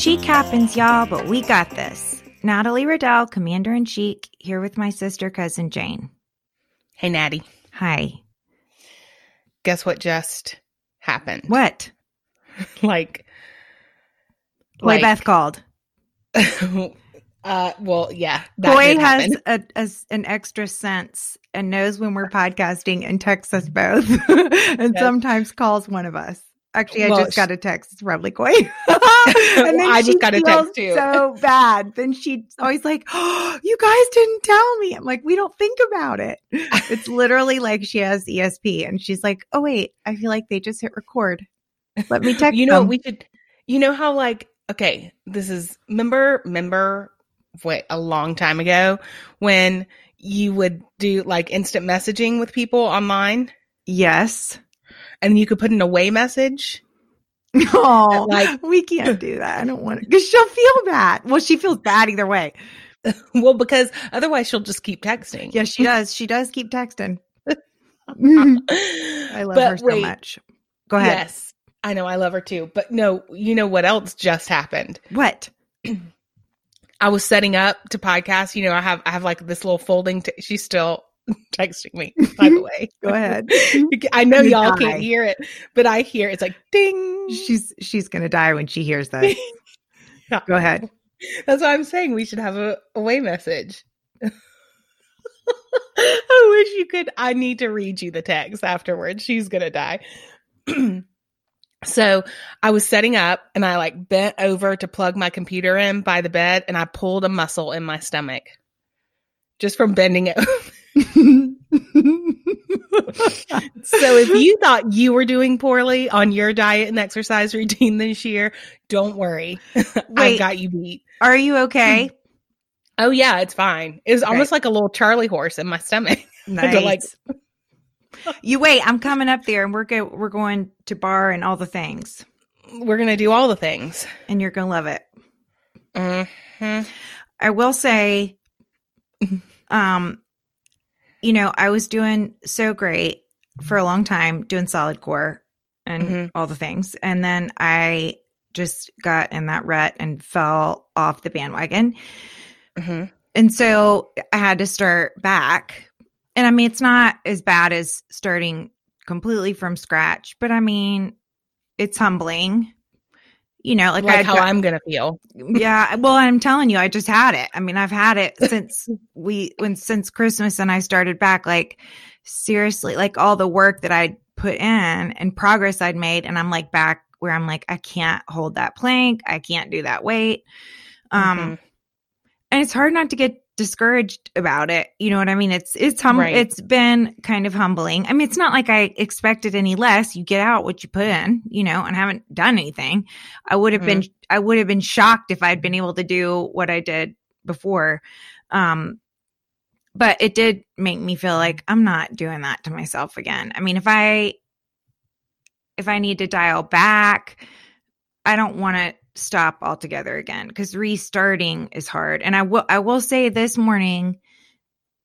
Chic happens, y'all, but we got this. Natalie Riddell, Commander in Chic, here with my sister cousin Jane. Hey, Natty. Hi. Guess what just happened? What? like, Coy Beth called. uh, well, yeah. that Coy has a, a an extra sense and knows when we're podcasting and texts us both, and Yes. sometimes calls one of us. Actually, I Well, just got a text. It's probably Coy. and then I just got a text, too. So bad. Then she's always like, "Oh, you guys didn't tell me." I'm like, "We don't think about it." It's literally like she has ESP, and she's like, "Oh wait, I feel like they just hit record. Let me text you know them." we should you know how like okay this is member member. wait, a long time ago when you would do like instant messaging with people online yes. and you could put an away message Oh, Like- we can't do that. I don't want to because she'll feel bad. Well, she feels bad either way. well because otherwise she'll just keep texting Yes, she does. She does keep texting. I mm-hmm. i love her so much. Go ahead. yes i know i love her too but no you know what else just happened What? i was setting up to podcast you know i have i have like this little folding t- she's still texting me by the way Go ahead. I know y'all die. can't hear it, but I hear it's like ding. She's she's gonna die when she hears that. Yeah. Go ahead. That's why I'm saying we should have a away message. I wish you could. I need to read you the text afterwards. She's gonna die. so I was setting up and I like bent over to plug my computer in by the bed and I pulled a muscle in my stomach just from bending it. so if you thought you were doing poorly on your diet and exercise routine this year, don't worry. I've got you beat. Are you okay? Hmm. Oh yeah, it's fine. It was almost like a little Charlie horse in my stomach. Nice. like- you wait. I'm coming up there, and we're go- we're going to bar and all the things, We're gonna do all the things. and you're gonna love it. Mhm. I will say, um, you know, I was doing so great for a long time, doing solid core and Mhm. all the things. And then I just got in that rut and fell off the bandwagon. Mhm. And so I had to start back. And I mean, it's not as bad as starting completely from scratch, but I mean, it's humbling. You know, like, Like, I'd how I'm gonna feel. yeah well i'm telling you i just had it i mean i've had it since we when since christmas and i started back like seriously like all the work that i'd put in and progress i'd made and i'm like back where i'm like i can't hold that plank i can't do that weight um Mhm. and it's hard not to get discouraged about it you know what i mean? It's it's hum- Right. it's been kind of humbling. I mean it's not like i expected any less. You get out what you put in you know and haven't done anything. I would have been i would have been shocked if i'd been able to do what i did before. Um but it did make me feel like i'm not doing that to myself again. I mean if i if i need to dial back i don't want to stop altogether again because restarting is hard. And i will i will say this morning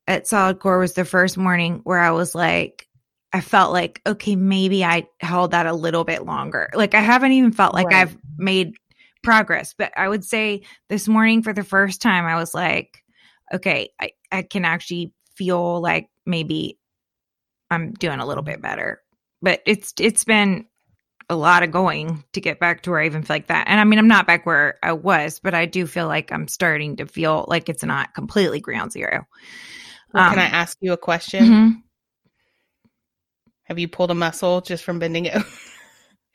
at solid core was the first morning where i was like i felt like okay maybe i held that a little bit longer. Like i haven't even felt like Right. i've made progress but i would say this morning for the first time i was like okay i, I can actually feel like maybe i'm doing a little bit better. But it's it's been a lot of going to get back to where I even feel like that. And I mean, I'm not back where I was, but I do feel like I'm starting to feel like it's not completely ground zero. Well, can Um, I ask you a question? Mhm. Have you pulled a muscle just from bending it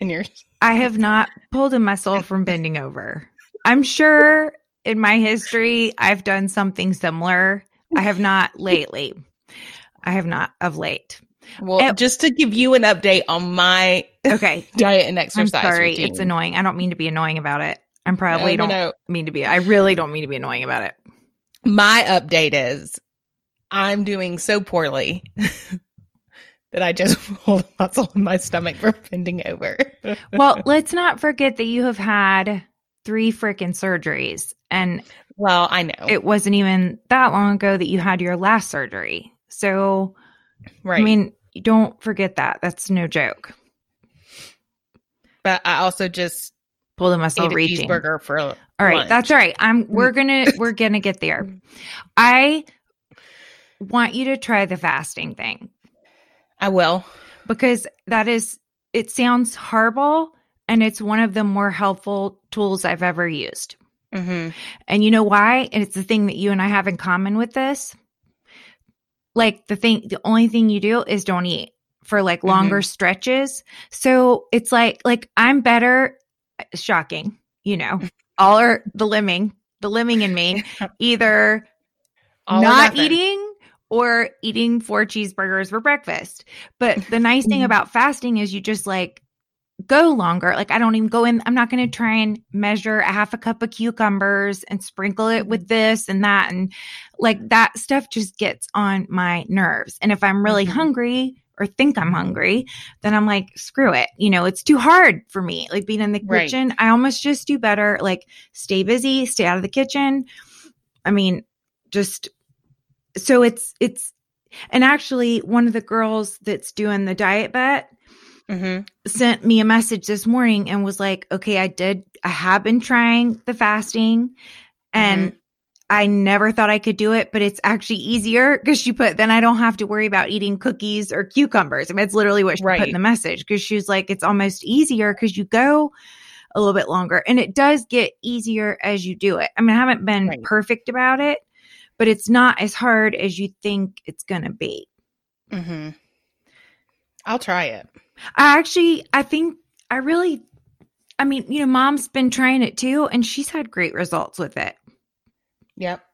in your? I have not pulled a muscle from bending over. I'm sure in my history I've done something similar. I have not lately. I have not of late. Well, Eh. just to give you an update on my Okay. diet and exercise. I'm sorry. routine. It's annoying. I don't mean to be annoying about it. I'm probably No, no, don't no. mean to be. I really don't mean to be annoying about it. My update is I'm doing so poorly that I just pulled a muscle in my stomach from bending over. Well, let's not forget that you have had three freaking surgeries and well, I know. it wasn't even that long ago that you had your last surgery. So, right. I mean, don't forget that. That's no joke. But I also just pulled the muscle ate a reaching. cheeseburger for All right, that's all right. I'm we're gonna we're gonna get there. I want you to try the fasting thing I will. because that is it sounds horrible and it's one of the more helpful tools I've ever used. Mm-hmm. And you know why? And it's the thing that you and I have in common with this. Like the thing, the only thing you do is don't eat for like mm-hmm. longer stretches. So it's like, like I'm better. Shocking, you know, mm-hmm. all are the limbing, the limbing in me, either All not eating or eating four cheeseburgers for breakfast. But the nice thing Mhm. about fasting is you just like go longer. Like I don't even go in, I'm not going to try and measure a half a cup of cucumbers and sprinkle it with mm-hmm. this and that. And like that stuff just gets on my nerves. And if I'm really hungry, or think I'm hungry, then I'm like, screw it. You know, it's too hard for me. Like being in the Right. kitchen, I almost just do better. Like stay busy, stay out of the kitchen. I mean, just so it's it's and actually one of the girls that's doing the diet bet Mhm. sent me a message this morning and was like, okay, I did, I have been trying the fasting and I never thought I could do it, but it's actually easier because she put, then I don't have to worry about eating cookies or cucumbers. I mean, it's literally what she put in the message because she was like, it's almost easier because you go a little bit longer and it does get easier as you do it. I mean, I haven't been Right. perfect about it, but it's not as hard as you think it's going to be. Mm-hmm. I'll try it. I actually, I think I really, I mean, you know, mom's been trying it too, and she's had great results with it. Yep.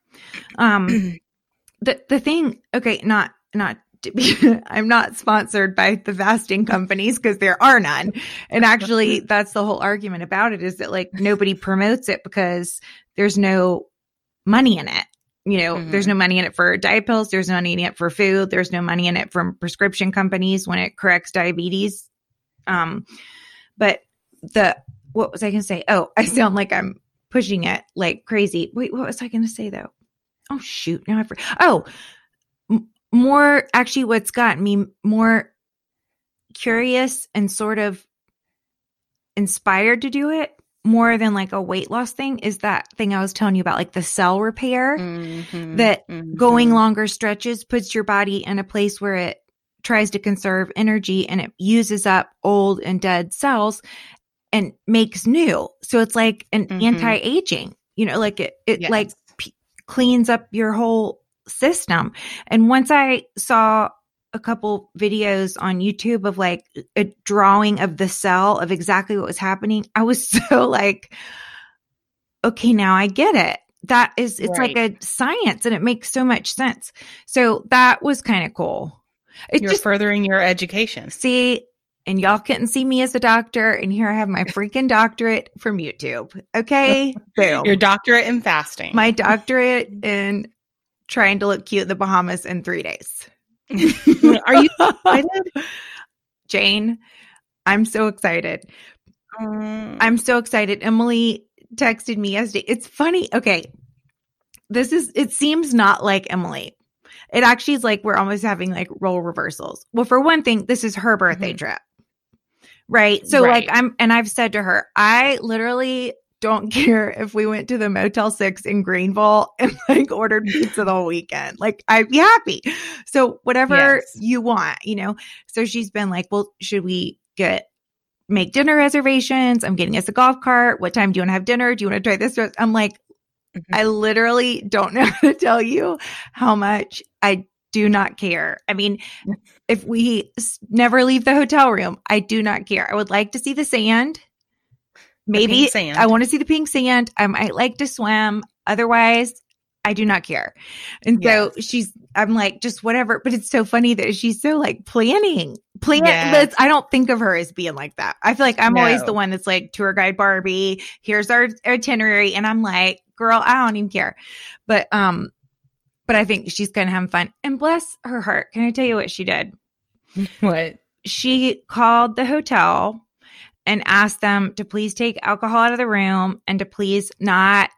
Um, the the thing, okay, not not to be, I'm not sponsored by the fasting companies because there are none, and actually, that's the whole argument about it is that like nobody promotes it because there's no money in it. You know, Mhm. there's no money in it for diet pills. There's no money in it for food. There's no money in it from prescription companies when it corrects diabetes. Um, but the what was I going to say? Oh, I sound like I'm pushing it like crazy. Wait, what was I going to say though? Oh shoot! Now I forgot. Oh, m- more actually, what's gotten me more curious and sort of inspired to do it more than like a weight loss thing is that thing I was telling you about, like the cell repair Mhm. that going Mhm. longer stretches puts your body in a place where it tries to conserve energy and it uses up old and dead cells and makes new. So it's like an Mhm. anti-aging, you know, like it, it Yes. like p- cleans up your whole system. And once I saw a couple videos on YouTube of like a drawing of the cell of exactly what was happening, I was so like, okay, now I get it. That is, it's like a science and it makes so much sense. So that was kind of cool. It You're just, furthering your education. see, and y'all couldn't see me as a doctor. And here I have my freaking doctorate from YouTube. Okay. Boom. Your doctorate in fasting. my doctorate in trying to look cute in the Bahamas in three days. Are you excited? Jane, I'm so excited. Um, I'm so excited. Emily texted me yesterday. It's funny. Okay. This is, it seems not like Emily. It actually is like we're almost having like role reversals. Well, for one thing, this is her birthday Mhm. trip. Right. So, Right. like, I'm, and I've said to her, I literally don't care if we went to the Motel 6 in Greenville and like ordered pizza the whole weekend. Like, I'd be happy. So, whatever Yes. you want, you know? So, she's been like, well, should we get make dinner reservations? I'm getting us a golf cart. What time do you want to have dinner? Do you want to try this? I'm like, Mhm. I literally don't know how to tell you how much I do not care. I mean, if we never leave the hotel room, I do not care. I would like to see the sand. Maybe pink sand. I want to see the pink sand. I might like to swim. Otherwise, I do not care. And so she's, I'm like, just whatever. But it's so funny that she's so like planning, plan. Yes. I don't think of her as being like that. I feel like I'm always the one that's like tour guide Barbie. Here's our itinerary. And I'm like, girl, I don't even care. But, um, but I think she's going to have fun. And bless her heart. Can I tell you what she did? what? she called the hotel and asked them to please take alcohol out of the room and to please not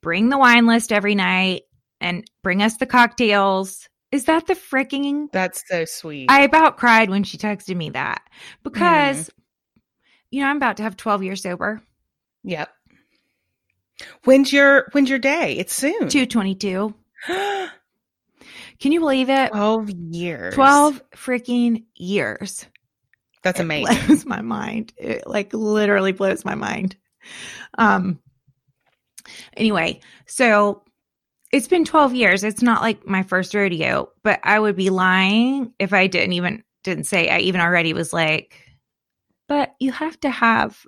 bring the wine list every night and bring us the cocktails. Is that the freaking That's so sweet. I about cried when she texted me that because mm-hmm. you know, I'm about to have 12 years sober. yep. When's your when's your day? It's soon. 222. Can you believe it? Twelve years. 12 freaking years. That's It amazing. blows my mind. It like literally blows my mind. Um anyway, so it's been 12 years. It's not like my first rodeo, but I would be lying if I didn't even didn't say I even already was like, but you have to have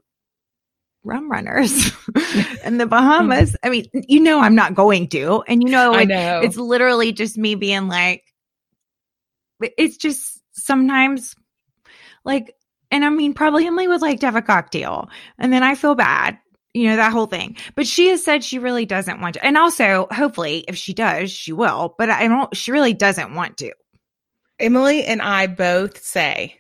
rum runners in the Bahamas. I mean, you know I'm not going to. And you know like, know. it's literally just me being like it's just sometimes like and i mean probably emily would like to have a cocktail and then i feel bad you know that whole thing but she has said she really doesn't want to and also hopefully if she does she will but i don't she really doesn't want to Emily and I both say,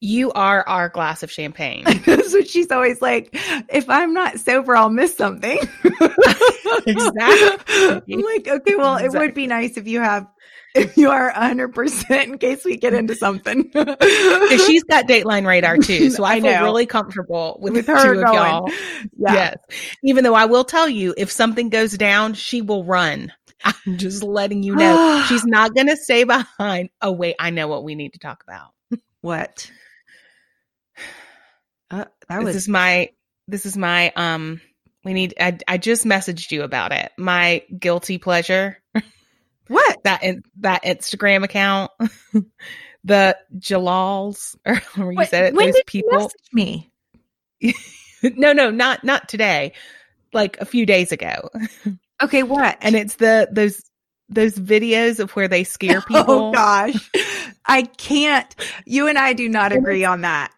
"You are our glass of champagne." what she's always like if i'm not sober i'll miss something Exactly. i'm like okay well it would be nice if you have if you are 100% in case we get into something she's got Dateline radar too, so I, I feel know. really comfortable with, with the her two going. of y'all. Yeah. Yes, even though I will tell you, if something goes down, she will run. I'm just letting you know she's not going to stay behind. Oh wait, I know what we need to talk about. What? That this is my this is my um we need I, I just messaged you about it my guilty pleasure what? that in, that instagram account the jalals or you What- said it when those did people you message me? no no not not today like a few days ago Okay, what? and it's the those those videos of where they scare people oh gosh, I can't. You and I do not agree on that.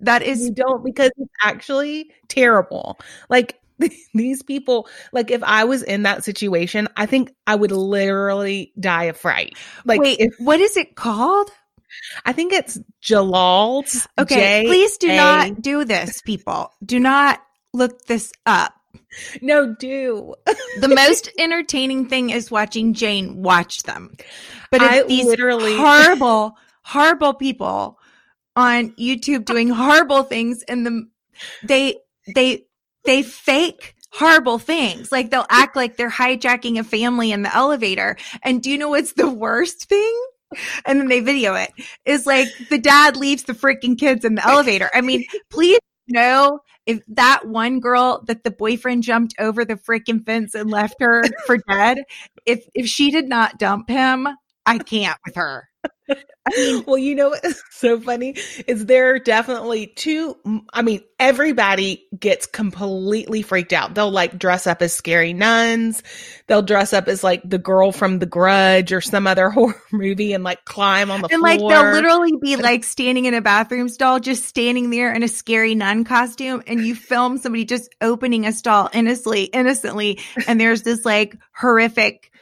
That is you don't because it's actually terrible. Like these people, like if I was in that situation, I think I would literally die of fright. Like wait. if what is it called? I think it's Jalal's. Okay, please do not do this, people. Do not look this up. No, do. The most entertaining thing is watching Jane watch them. But I it's these literally- horrible, horrible people on YouTube doing horrible things and the they they they fake horrible things. Like they'll act like they're hijacking a family in the elevator. And do you know what's the worst thing? And then they video it. Is like the dad leaves the freaking kids in the elevator. I mean, please know if that one girl that the boyfriend jumped over the freaking fence and left her for dead, if if she did not dump him, I can't with her. Well, you know what's so funny is there are definitely two. I mean, everybody gets completely freaked out. They'll like dress up as scary nuns. They'll dress up as like the girl from The Grudge or some other horror movie and like climb on the And floor. like they'll literally be like standing in a bathroom stall, just standing there in a scary nun costume, and you film somebody just opening a stall innocently, innocently, and there's this like horrific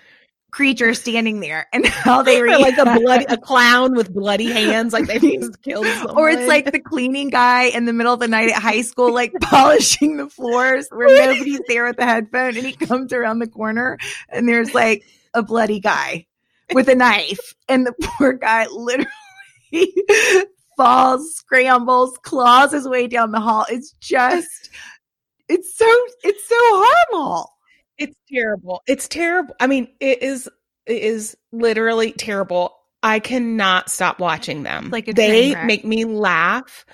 creature standing there, and how they react. like a bloody a clown with bloody hands, like they just killed someone. or it's like the cleaning guy in the middle of the night at high school, like polishing the floors where nobody's there with the headphone, and he comes around the corner, and there's like a bloody guy with a knife, and the poor guy literally falls, scrambles, claws his way down the hall. It's just, it's so, it's so horrible. It's terrible. It's terrible. I mean, it is it is literally terrible. I cannot stop watching them. Like they make me laugh.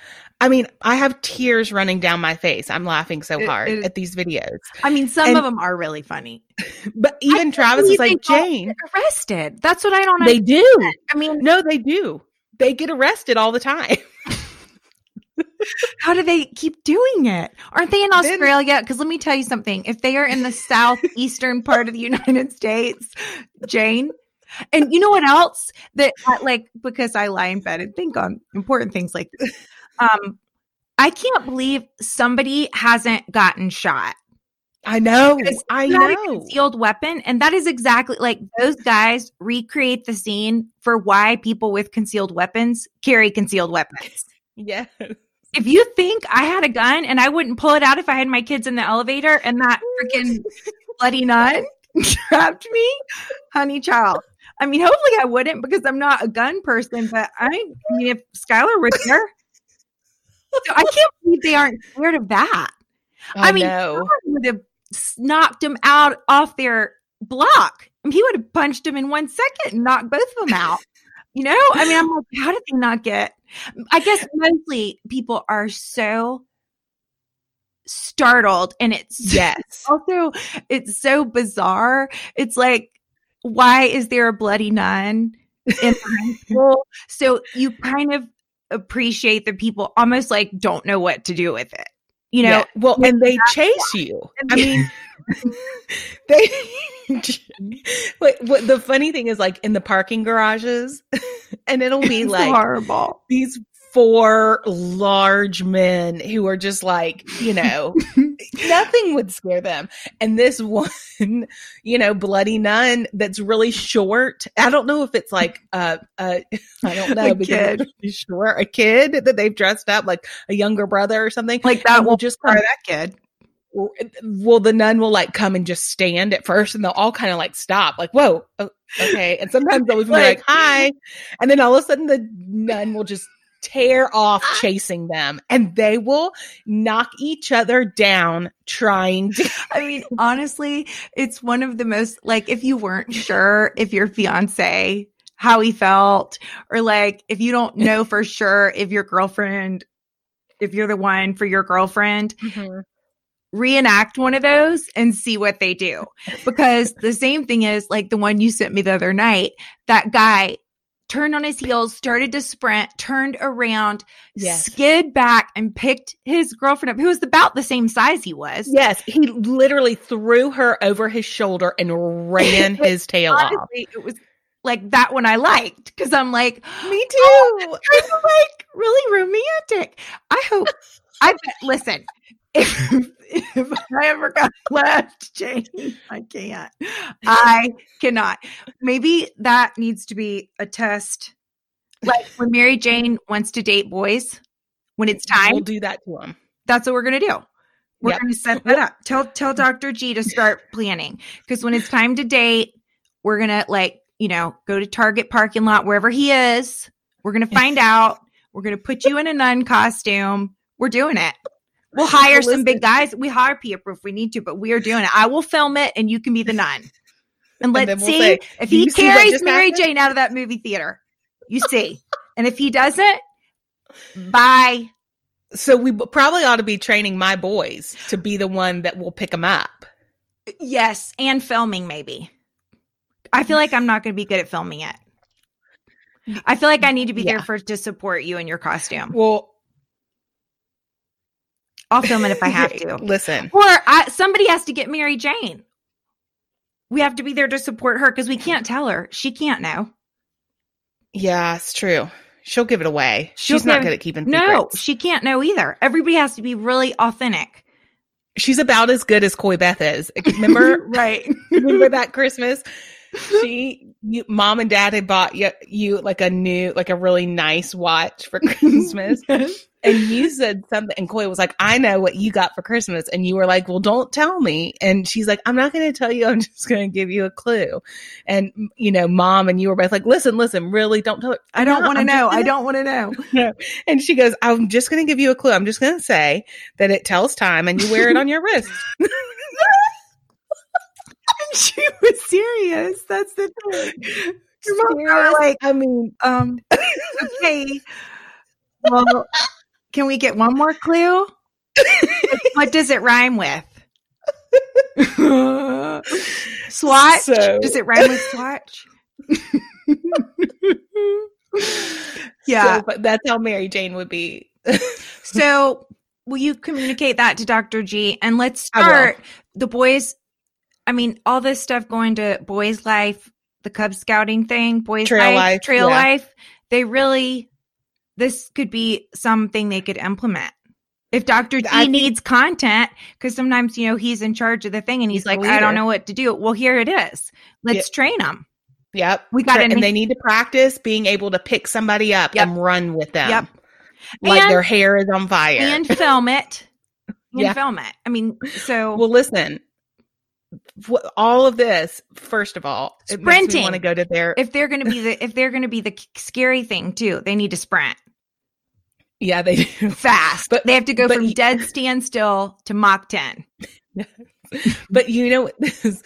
I mean, I have tears running down my face. I'm laughing so It- hard it- at these videos. I mean, some And- of them are really funny. But even can't Travis is like, Jane, arrested. That's what I don't. they do. I mean, No, they do. They get arrested all the time. How do they keep doing it? Aren't they in Australia? Because let me tell you something. If they are in the southeastern part of the United States, Jane, and you know what else that I- like because I lie in bed and think on important things like this. Um, I can't believe somebody hasn't gotten shot. I know. I You had a know. concealed weapon, and that is exactly like those guys recreate the scene for why people with concealed weapons carry concealed weapons. Yes. If you think I had a gun and I wouldn't pull it out if I had my kids in the elevator and that freaking bloody nun trapped me, honey child, I mean, hopefully I wouldn't because I'm not a gun person, but I, I mean, if Skylar was there, so I can't believe they aren't scared of that. I, I mean, know. would have knocked him out off their block. I mean, he would have punched him in one second and knocked both of them out. You know, I mean, I'm like, how did they not get? I guess mostly people are so startled and it's Yes. also it's so bizarre. It's like, why is there a bloody nun in high school? So you kind of appreciate the people almost like don't know what to do with it. You know, Yeah. Well, and they chase you. I mean, they. Wait, what the funny thing is, like in the parking garages, and it'll be it's like horrible. these four large men who are just like, you know, nothing would scare them. And this one, you know, bloody nun that's really short. I don't know if it's like uh uh I don't know A kid. short, a kid that they've dressed up like a younger brother or something. Like that will just cry that kid. well the nun will like come and just stand at first and they'll all kind of like stop like whoa oh, okay and sometimes they'll be like Like- hi and then all of a sudden the nun will just tear off ah. chasing them and they will knock each other down trying to I mean, honestly, it's one of the most like if you weren't sure if your fiance how he felt, or like if you don't know for sure if your girlfriend, if you're the one for your girlfriend, mm-hmm. reenact one of those and see what they do. Because the same thing is like the one you sent me the other night, that guy turned on his heels, started to sprint, turned around, Yes. skid back and picked his girlfriend up, who was about the same size he was. yes he literally threw her over his shoulder and ran his tail off it was like that one I liked because I'm like, me oh, too it's kind of like really romantic. I hope. I bet. Listen, if if I ever got left, Jane, I can't. I cannot. Maybe that needs to be a test. Like when Mary Jane wants to date boys, when it's time, we'll do that to him that's what we're gonna do. We're Yep. gonna set that up. Tell tell Dr. G to start planning. Because when it's time to date, we're gonna like, you know, go to Target parking lot, wherever he is. We're gonna find out. We're gonna put you in a nun costume. We're doing it. We'll hire Well, some big guys. We hire Peter if we need to, but we are doing it. I will film it and you can be the nun. And let's we'll see say, if he you see what carries Mary happened?" Jane out of that movie theater. You see. and if he doesn't, bye. So we probably ought to be training my boys to be the one that will pick them up. Yes, and filming maybe. I feel like I'm not going to be good at filming it. I feel like I need to be there for to support you in your costume. Well, I'll film it if I have to. Listen, Or I, somebody has to get Mary Jane. We have to be there to support her because we can't tell her. She can't know. yeah, it's true. She'll give it away. She'll She's not good at keeping No, secrets. she can't know either. Everybody has to be really authentic. She's about as good as Coy Beth is. Remember, right. remember that Christmas? She, you, mom and dad had bought you, you like a new, like a really nice watch for Christmas. And you said something, and Coy was like, I know what you got for Christmas. And you were like, Well, don't tell me. And she's like, I'm not going to tell you. I'm just going to give you a clue. And, you know, mom and you were both like, Listen, listen, really don't tell her. I don't No, want to know. I gonna- don't want to know. And she goes, I'm just going to give you a clue. I'm just going to say that it tells time and you wear it on your wrist. she was serious. That's the thing. Your mom I like, I mean, um, okay. Well, can we get one more clue? what does it rhyme with? Swatch? So- Does it rhyme with swatch? yeah. so, but that's how Mary Jane would be. So, will you communicate that to Dr. G? And let's start the boys. I mean, all this stuff going to boys' life, the Cub Scouting thing, boys' Trail life, life, trail yeah. life. They really, this could be something they could implement. If Dr. G I think- needs content, because sometimes, you know, he's in charge of the thing and he's, He's like, I don't know what to do. Well, here it is. Let's train them. Yep. We got an- and they need to practice being able to pick somebody up Yep. and run with them. Yep. Like And- their hair is on fire. And film it. And Yeah. film it. I mean, so. well, listen, all of this, first of all, it Sprinting. want to go to their. If they're going to be the if they're going to be the scary thing too, they need to sprint yeah, they do. fast. But- they have to go from dead standstill to Mach 10. But you know, this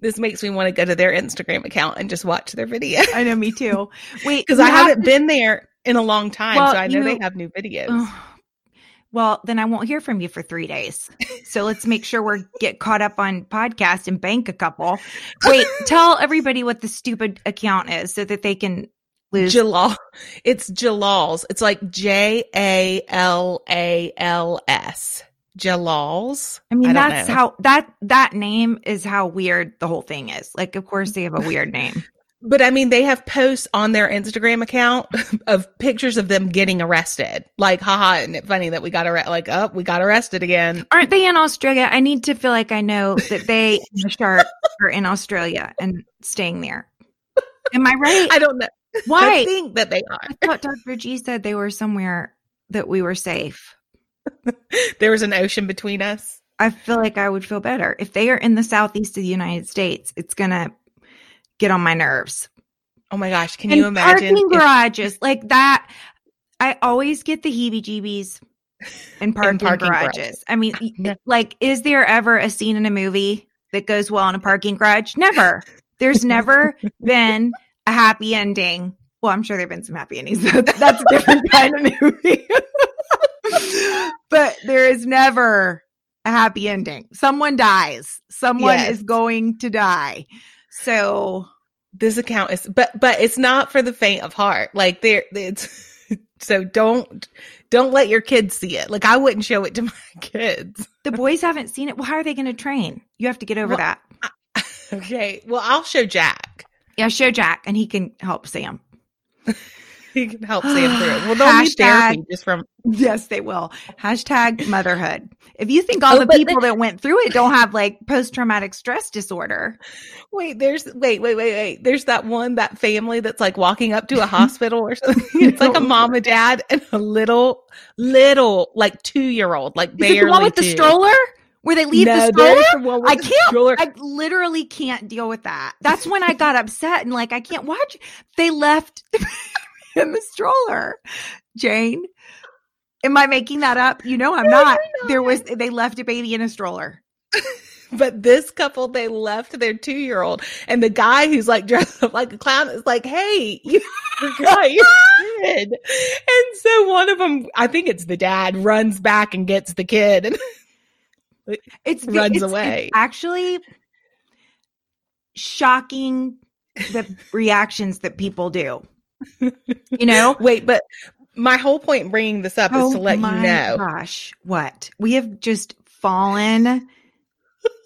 this makes me want to go to their Instagram account and just watch their video I know me too. Wait, because I have haven't been there in a long time, Well, so I know you- they have new videos. Ugh. Well, then I won't hear from you for three days. So let's make sure we're get caught up on podcast and bank a couple. Wait, tell everybody what the stupid account is so that they can lose. Jalal, it's Jalal's. It's like J A L A L S. Jalal's. I mean, don't that's know. how that that name is how weird the whole thing is. Like, of course, they have a weird name. But I mean, they have posts on their Instagram account of pictures of them getting arrested. Like, haha, isn't it funny that we got arrested? Like, oh, we got arrested again. Aren't they in Australia? I need to feel like I know that they the shark are in Australia and staying there. Am I right? I don't know. I Why? think that they are. I thought Dr. G said they were somewhere that we were safe. There was an ocean between us. I feel like I would feel better. If they are in the southeast of the United States, it's going to get on my nerves. Oh my gosh, can and you imagine? parking if- garages like that? I always get the heebie-jeebies in parking, parking garages. garages. I mean, like, is there ever a scene in a movie that goes well in a parking garage? Never. There's never been a happy ending. Well, I'm sure there've been some happy endings. but That's a different kind of movie. but there is never a happy ending. Someone dies. Someone Yes. is going to die. So this account is, but but it's not for the faint of heart. Like there, it's so don't don't let your kids see it. Like I wouldn't show it to my kids. the boys haven't seen it. Well, how are they going to train? You have to get over Well, that. Okay, well I'll show Jack. Yeah, show Jack and he can help Sam. He can help Sam through it. Well, they'll need therapy just from Yes, they will. Hashtag motherhood. If you think all Oh, the but people that went through it don't have like post traumatic stress disorder, Wait, there's wait, wait, wait, wait. There's that one, that family that's like walking up to a hospital or something. It's like a mom, a dad, and a little, little, like two year old, like is it the one with the stroller where they leave no, the stroller? the I can't. stroller. I literally can't deal with that. That's when I got upset and like I can't watch. They left in the stroller. Jane, am I making that up? You know I'm No, not. you're There was they left a baby in a stroller. But this couple, they left their two year old, and the guy who's like dressed up like a clown is like, "Hey, you forgot your kid." And so one of them, I think it's the dad, runs back and gets the kid, and It's Runs it's- it's away. actually shocking the reactions that people do. You know, wait, but my whole point in bringing this up is oh to let you Oh know. Gosh, what we have just fallen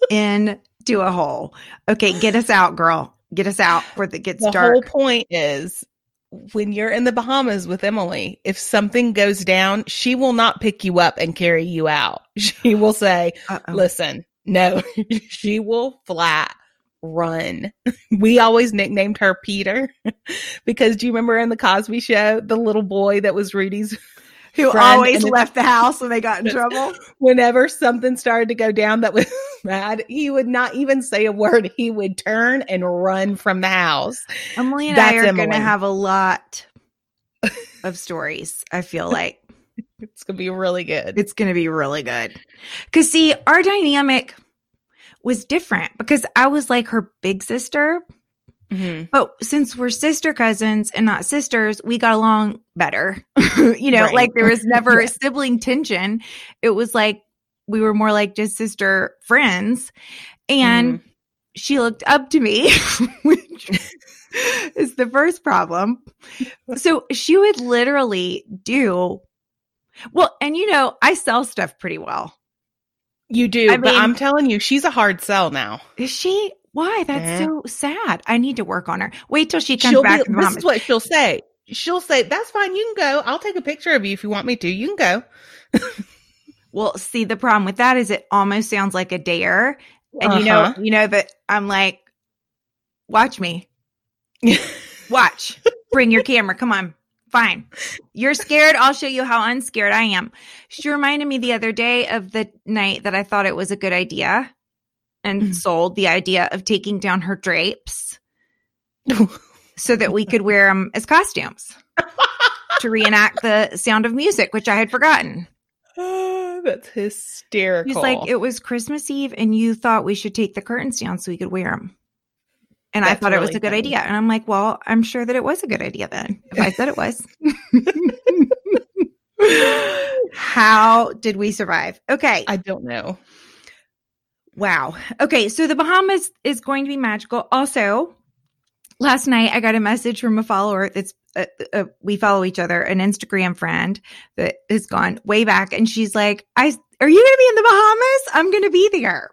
into a hole. Okay, get us out, girl. Get us out before it gets The dark. whole point is when you're in the Bahamas with Emily, if something goes down, she will not pick you up and carry you out. She will say, Uh-oh. Listen, no, she will flat run. We always nicknamed her Peter because do you remember in the Cosby show, the little boy that was Rudy's? Who always left the house when they got in trouble? Whenever something started to go down that was bad, he would not even say a word. He would turn and run from the house. Emily and That's I are going to have a lot of stories. I feel like It's going to be really good. it's going to be really good. Because see, our dynamic was different because I was like her big sister. Mhm. But since we're sister cousins and not sisters, we got along better. you know, Right. like there was never Yeah. sibling tension. It was like we were more like just sister friends. And Mm-hmm. she looked up to me, which is the first problem. So she would literally do well, and you know, I sell stuff pretty well. You do, I but mean- I'm telling you, she's a hard sell now. Is she? Why? That's Yeah. so sad. I need to work on her. Wait till she comes She'll back. be, this is what she'll say. She'll say, "That's fine. You can go. I'll take a picture of you if you want me to. You can go." Well, see, the problem with that is it almost sounds like a dare. And you know, Uh-huh. you know that I'm like, watch me. Watch. Bring your camera. Come on. Fine. You're scared. I'll show you how unscared I am. She reminded me the other day of the night that I thought it was a good idea. and Mhm. sold the idea of taking down her drapes so that we could wear them as costumes to reenact the sound of music, which I had forgotten. That's hysterical. He's like, it was Christmas Eve, and you thought we should take the curtains down so we could wear them. And I That's thought it was a good funny. idea. And I'm like, well, I'm sure that it was a good idea then, if I said it was. How did we survive? Okay. I don't know. Wow. Okay. So the Bahamas is going to be magical. Also, last night I got a message from a follower that's, uh, uh, we follow each other, an Instagram friend that has gone way back. And she's like, I, are you going to be in the Bahamas? I'm going to be there.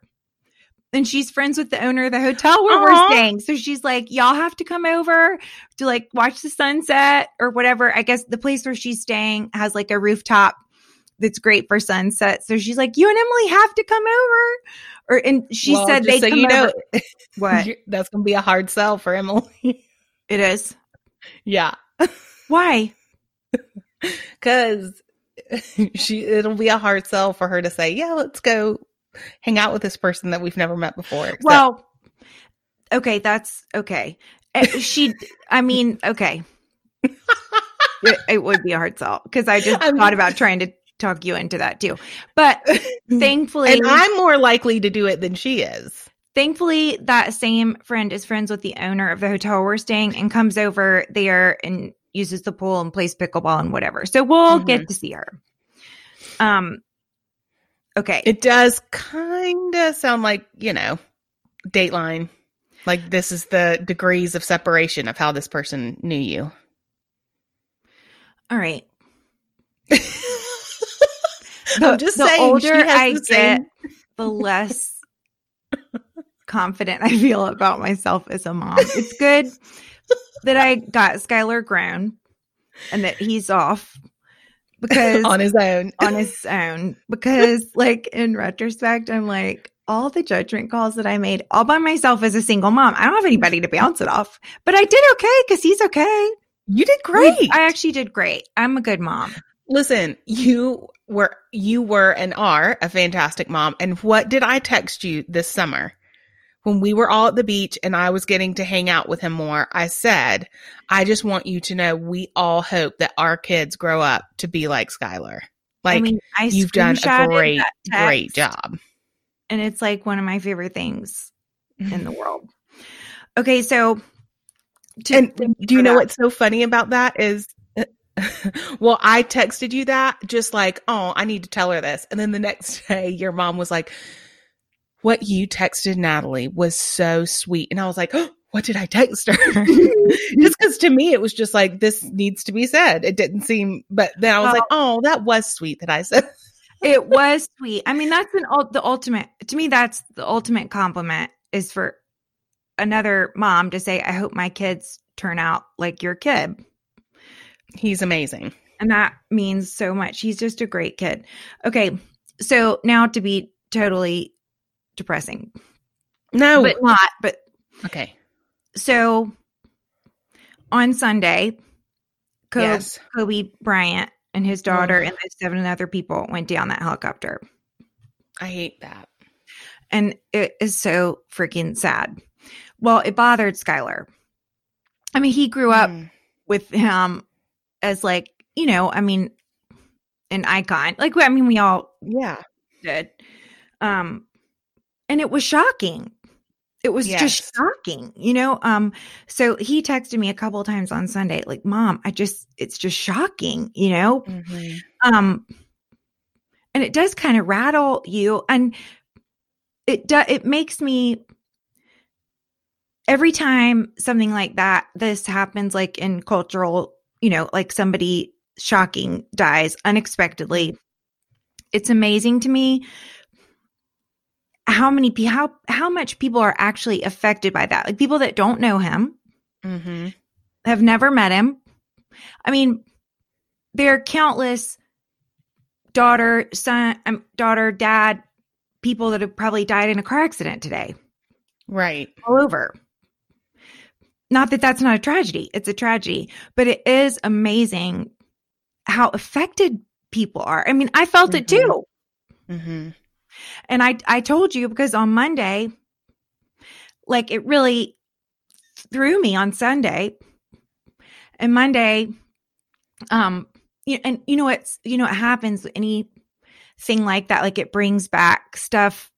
And she's friends with the owner of the hotel where we're staying. So she's like, y'all have to come over to like watch the sunset or whatever. I guess the place where she's staying has like a rooftop that's great for sunset. So she's like, you and Emily have to come over. Or and she Well, said they so come you know, over. What that's gonna be a hard sell for Emily. it is? yeah, Why? because she it'll be a hard sell for her to say, "Yeah, let's go hang out with this person that we've never met before." Except- Well, okay, that's okay. Eh, She, I mean, okay. It, it would be a hard sell because I just I'm- thought about trying to talk you into that too. But thankfully, and I'm more likely to do it than she is. thankfully that same friend is friends with the owner of the hotel we're staying and comes over there and uses the pool and plays pickleball and whatever so we'll Mhm. get to see her um okay It does kind of sound like you know, Dateline. Like this is the degrees of separation of how this person knew you. all right I'm just the saying. older she has I the get, the less confident I feel about myself as a mom. It's good that I got Skylar grown and that he's off because on his own. on his own because like in retrospect i'm like all the judgment calls that i made all by myself as a single mom i don't have anybody to bounce it off but i did okay because he's okay You did great. i actually did great i'm a good mom Listen, you were you were and are a fantastic mom. And what did I text you this summer? When we were all at the beach and I was getting to hang out with him more, I said, I just want you to know we all hope that our kids grow up to be like Skylar. Like i mean i you've done a great, great job. and it's like one of my favorite things in the world okay so to, And do you know that. what's so funny about that is well, I texted you that just like, oh, I need to tell her this. And then the next day your mom was like, What you texted Natalie was so sweet. And I was like, oh, what did I text her? just because to me it was just like this needs to be said. It didn't seem but then I was Well- like, Oh, that was sweet that I said it was sweet. I mean, that's an the ultimate to me. That's the ultimate compliment is for another mom to say, "I hope my kids turn out like your kid," he's amazing. and that means so much. He's just a great kid. Okay, so now to be totally depressing, No. but not. But okay. so on Sunday, Kobe, Yes. Kobe Bryant and his daughter Ugh. and the seven other people went down that helicopter. I hate that. and it is so freaking sad. Well, it bothered Skylar. I mean, he grew up Mm. with him as like, you know, I mean, an icon. Like, I mean, we all Yeah. did. Um, and it was shocking. It was Yes. just shocking, you know. Um, so he texted me a couple of times on Sunday, like, "Mom, I just, it's just shocking," you know. Mhm. um and it does kind of rattle you and it does it makes me every time something like that this happens like in cultural you know like somebody shocking dies unexpectedly it's amazing to me how many how how much people are actually affected by that like people that don't know him Mhm. have never met him. I mean, there are countless daughter, son, um, daughter, dad, people that have probably died in a car accident today, Right. all over. Not that that's not a tragedy; it's a tragedy, but it is amazing how affected people are. I mean, I felt it Mhm. too, Mhm. and I I told you because on Monday like it really threw me on Sunday and Monday. Um, you, and you know what's you know what happens anything like that like it brings back stuff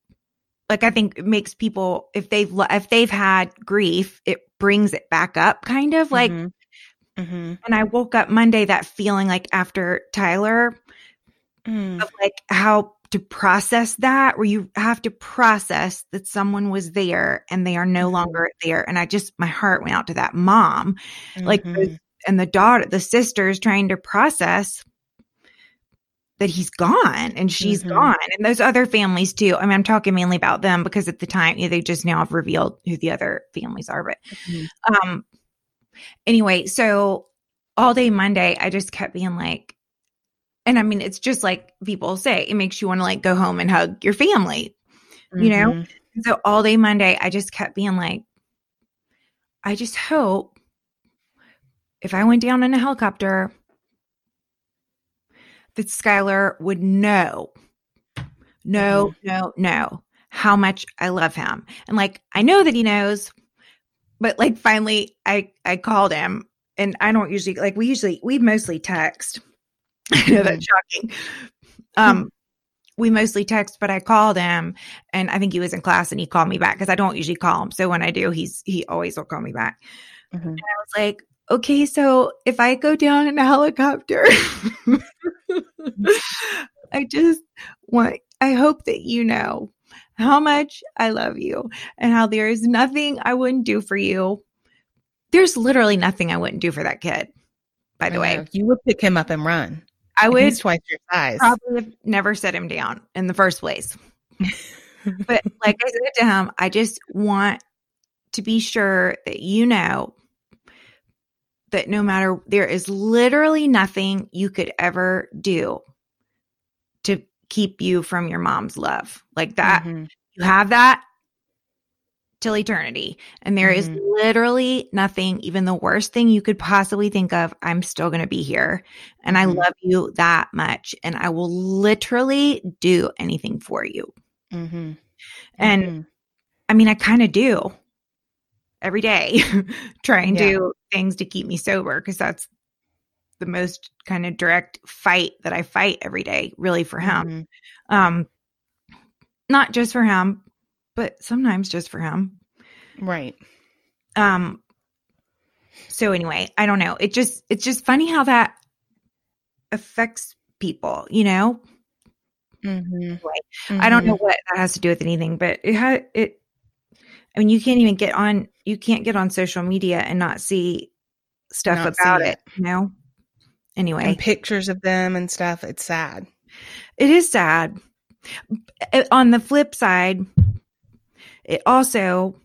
like i think it makes people if they've if they've had grief it brings it back up kind of like Mhm. Mhm. and i woke up monday that feeling like after tyler Mm. of like how to process that where you have to process that someone was there and they are no Mhm. longer there and i just my heart went out to that mom like Mhm. those- and the daughter the sisters trying to process that he's gone and she's Mhm. gone and those other families too i mean i'm talking mainly about them because at the time you know, they just now have revealed who the other families are but Mhm. um anyway so all day monday i just kept being like and i mean it's just like people say it makes you want to like go home and hug your family you know? Mhm. so all day monday i just kept being like i just hope if i went down in a helicopter that skylar would know. No no no how much i love him. And like i know that he knows but like finally i i called him and i don't usually like we usually we mostly text. I know that's shocking. Um we mostly text but i called him and i think he was in class and he called me back because i don't usually call him. So when i do he's he always will call me back. Mhm. i was like okay so if i go down in a helicopter i just want i hope that you know how much i love you and how there is nothing i wouldn't do for you there's literally nothing i wouldn't do for that kid by the way you would pick him up and run. i And would twice your size. probably have never set him down in the first place. but like I said to him, I just want to be sure that you know that no matter there is literally nothing you could ever do to keep you from your mom's love. Like that, Mhm. you have that till eternity. And there is Mhm. literally nothing, even the worst thing you could possibly think of. I'm still going to be here. And I Mhm. love you that much. And I will literally do anything for you. Mhm. And Mhm. I mean, I kind of do every day, try and Yeah. do things to keep me sober because that's the most kind of direct fight that I fight every day, really for him. Mhm. Um, not just for him, but sometimes just for him. Right. Um, so anyway, I don't know. It just it's just funny how that affects people, you know? Mhm. I don't know Mhm. what that has to do with anything, but it had it. I mean, you can't even get on. You can't get on social media and not see stuff Not about see it. You know. Anyway, And pictures of them and stuff. It's sad. it is sad. On the flip side, it also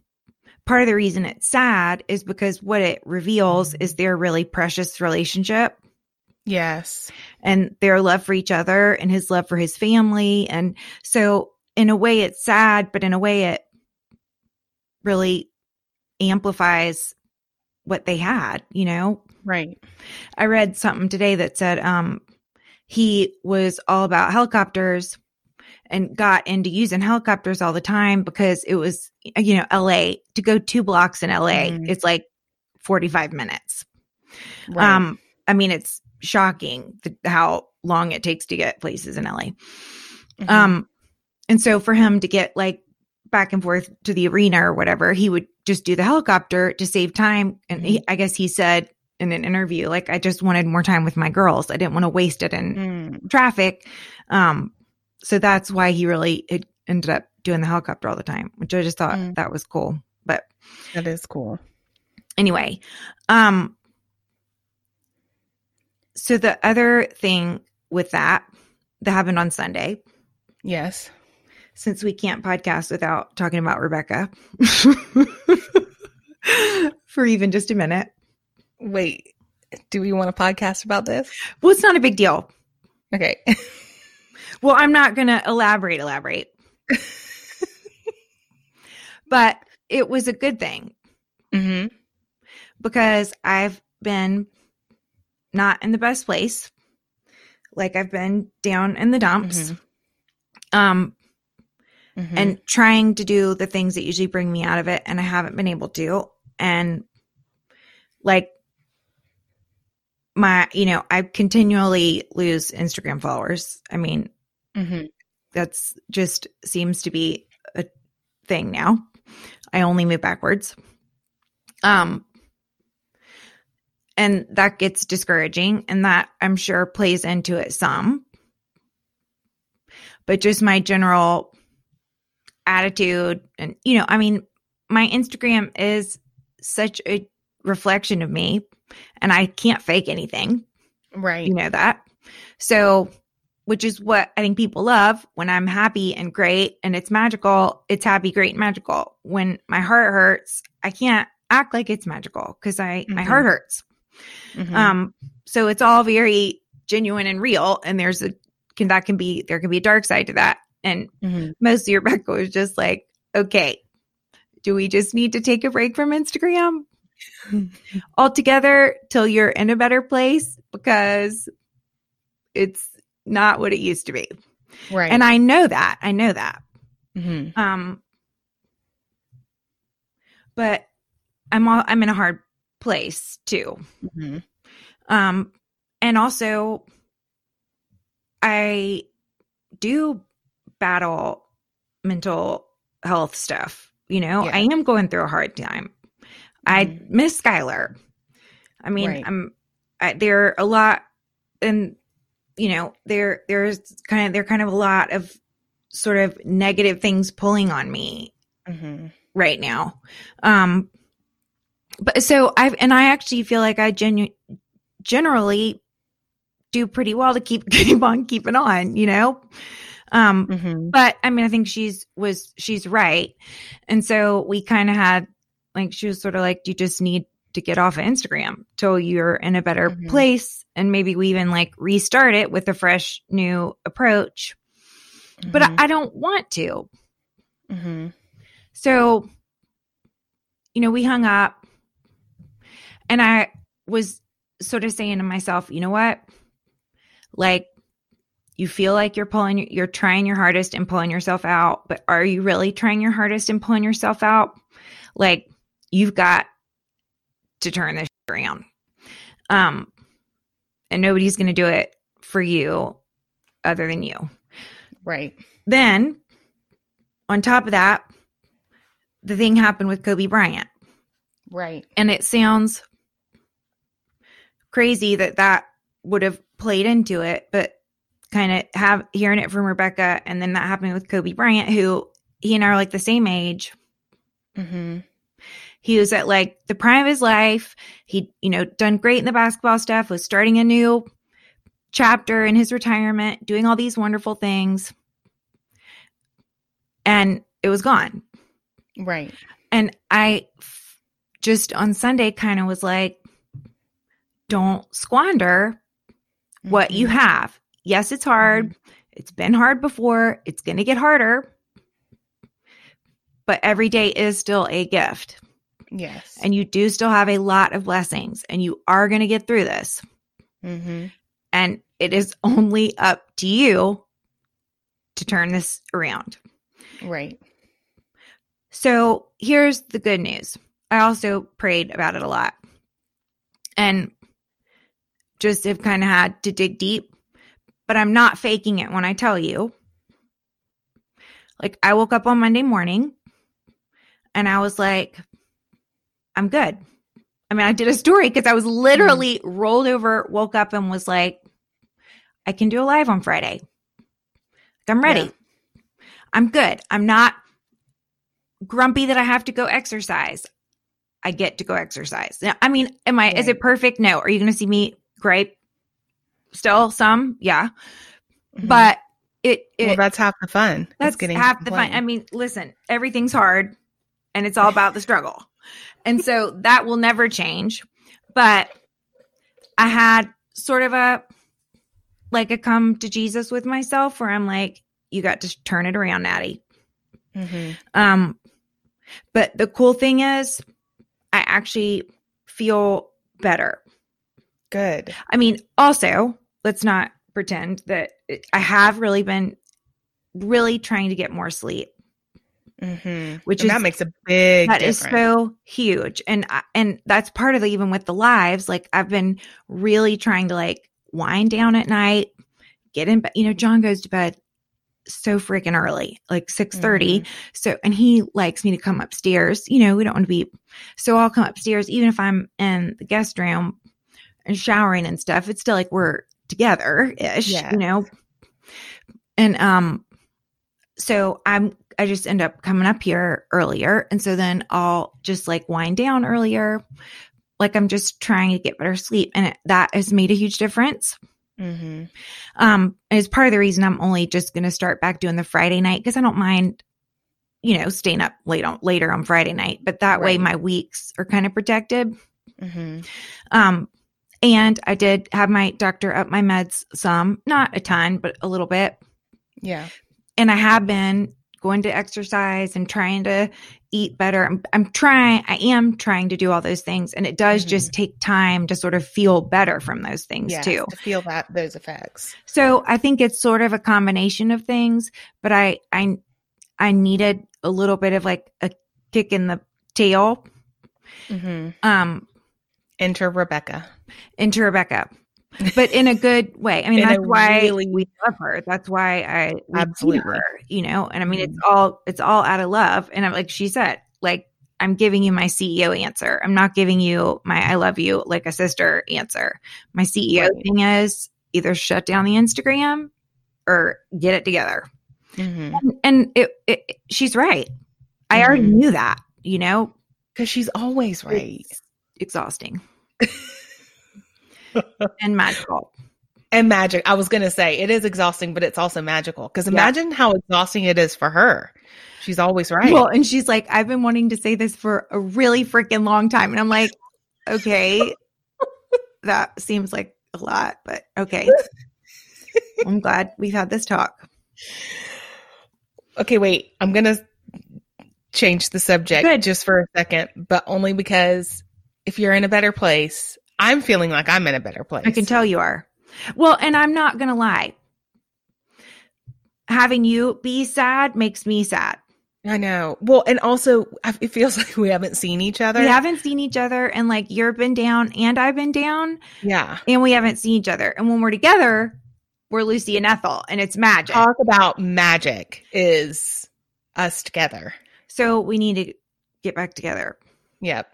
part of the reason it's sad is because what it reveals is their really precious relationship Yes. and their love for each other and his love for his family. And so, in a way, it's sad, but in a way, it really amplifies what they had, you know? Right. I read something today that said um, he was all about helicopters and got into using helicopters all the time because it was, you know, LA to go two blocks in LA, Mhm. it's like 45 minutes. Right. Um, I mean, it's shocking th- how long it takes to get places in LA. Mhm. Um, and so for him to get like back and forth to the arena or whatever, he would just do the helicopter to save time. And he, I guess he said in an interview, like, I just wanted more time with my girls. I didn't want to waste it in Mm. traffic. Um, so that's why he really ended up doing the helicopter all the time, which I just thought Mm. that was cool. But That is cool. anyway, um, so the other thing with that that happened on Sunday, Yes. Since we can't podcast without talking about Rebecca for even just a minute. Wait. Do we want a podcast about this? Well, it's not a big deal. Okay. Well, I'm not going to elaborate, elaborate. but it was a good thing hmm because I've been not in the best place. Like I've been down in the dumps. Mhm. Um mm-hmm. and trying to do the things that usually bring me out of it. And I haven't been able to. And like, my, you know, I continually lose Instagram followers. I mean, mm-hmm. that's just seems to be a thing now. I only move backwards. Um, and that gets discouraging and that I'm sure plays into it some. But just my general attitude and you know, I mean, my Instagram is such a reflection of me and I can't fake anything. Right. You know that. So, which is what I think people love when I'm happy and great and it's magical, it's happy, great, and magical. When my heart hurts, I can't act like it's magical because I mm-hmm. my heart hurts. Mm-hmm. Um, so it's all very genuine and real. And there's a can that can be there can be a dark side to that. And mm-hmm. your Rebecca was just like, okay, do we just need to take a break from Instagram altogether till you're in a better place? Because it's not what it used to be. Right. And I know that. I know that. Mm-hmm. Um, but I'm all, I'm in a hard place too. Mm-hmm. Um, and also, I do battle mental health stuff. You know, yeah. I am going through a hard time. Mm-hmm. I miss Skylar. I mean, right. I'm I, there are a lot, and you know, there there's kind of there kind of a lot of sort of negative things pulling on me mm-hmm. right now. Um, but so I've and I actually feel like I genu- generally do pretty well to keep keep on keeping on, you know. Um, mm-hmm. but I mean, I think she's was she's right, and so we kind of had like she was sort of like, you just need to get off of Instagram till you're in a better mm-hmm. place, and maybe we even like restart it with a fresh new approach. Mm-hmm. But I, I, don't want to. Mm-hmm. So, you know, we hung up and I was sort of saying to myself, you know what? Like, you feel like you're pulling, you're trying your hardest and pulling yourself out, but are you really trying your hardest and pulling yourself out? Like, you've got to turn this around. Um, and nobody's going to do it for you other than you. Right. Then, on top of that, the thing happened with Kobe Bryant. Right. And it sounds crazy that that would have played into it, but kind of have hearing it from Rebecca and then that happening with Kobe Bryant, who he and I are like the same age. Mm-hmm. He was at like the prime of his life. He, you know, done great in the basketball stuff, was starting a new chapter in his retirement, doing all these wonderful things. And it was gone. Right. And I just on Sunday kind of was like, don't squander mm-hmm. what you mm-hmm. have. Yes, it's hard. Mm-hmm. It's been hard before. It's going to get harder. But every day is still a gift. Yes. And you do still have a lot of blessings and you are going to get through this. Mm-hmm. And it is only up to you to turn this around. Right. So here's the good news. I also prayed about it a lot. And just have kind of had to dig deep, but I'm not faking it when I tell you. Like, I woke up on Monday morning and I was like, I'm good. I mean, I did a story because I was literally mm. rolled over, woke up, and was like, I can do a live on Friday. I'm ready. Yeah. I'm good. I'm not grumpy that I have to go exercise. I get to go exercise. Now, I mean, am I, right. is it perfect? No. Are you going to see me great. Still some, yeah. Mm-hmm. But it, it well, that's half the fun. That's getting half the fun. I mean, listen, everything's hard and it's all about the struggle. And so that will never change. But I had sort of a like a come to Jesus with myself where I'm like, you got to turn it around, Nattie. Mm-hmm. Um, but the cool thing is, I actually feel better. Good. I mean, also, let's not pretend that I have really been really trying to get more sleep. Mm-hmm. Which And is- that makes a big That is difference. so huge. And and that's part of the even with the lives, like I've been really trying to like wind down at night, get in bed. You know, John goes to bed so freaking early, like 6:30. So and he likes me to come upstairs. You know, we don't want to be so I'll come upstairs even if I'm in the guest room and showering and stuff. It's still like we're together ish, Yeah. you know. And um so I'm I just end up coming up here earlier and so then I'll just like wind down earlier like I'm just trying to get better sleep and it, that has made a huge difference. Mm-hmm. Um it's part of the reason I'm only just going to start back doing the Friday night cuz I don't mind you know staying up late on later on Friday night but that way my weeks are kind of protected. Mm-hmm. Um, and I did have my doctor up my meds some, not a ton, but a little bit. Yeah. And I have been going to exercise and trying to eat better. I'm, I'm trying, I am trying to do all those things. And it does Mhm. just take time to sort of feel better from those things Yes, too. To feel that those effects. So I think it's sort of a combination of things, but I, I, I needed a little bit of like a kick in the tail. Mm-hmm. Um, Enter Rebecca. Into Rebecca, but in a good way. I mean, that's why really- we love her. That's why I Absolutely. her, you know. And I mean, it's all it's all out of love. And I'm like she said, like I'm giving you my CEO answer. I'm not giving you my I love you like a sister answer. My CEO Right. thing is either shut down the Instagram or get it together. Mm-hmm. And it, it she's right. I already Mhm. knew that, you know. Because she's always right. It's exhausting and magical. and magic. I was going to say it is exhausting, but it's also magical. Because Yeah. imagine how exhausting it is for her. She's always right. Well, and she's like, I've been wanting to say this for a really freaking long time. And I'm like, okay, that seems like a lot, but okay. I'm glad we've had this talk. okay, wait. I'm going to change the subject Good. just for a second, but only because if you're in a better place, I'm feeling like I'm in a better place. I can tell you are. Well, and I'm not going to lie. Having you be sad makes me sad. I know. Well, and also it feels like we haven't seen each other. We haven't seen each other, and like you've been down and I've been down, Yeah. and we haven't seen each other. And when we're together, we're Lucy and Ethel, and it's magic. Talk about magic is us together. So we need to get back together. Yep.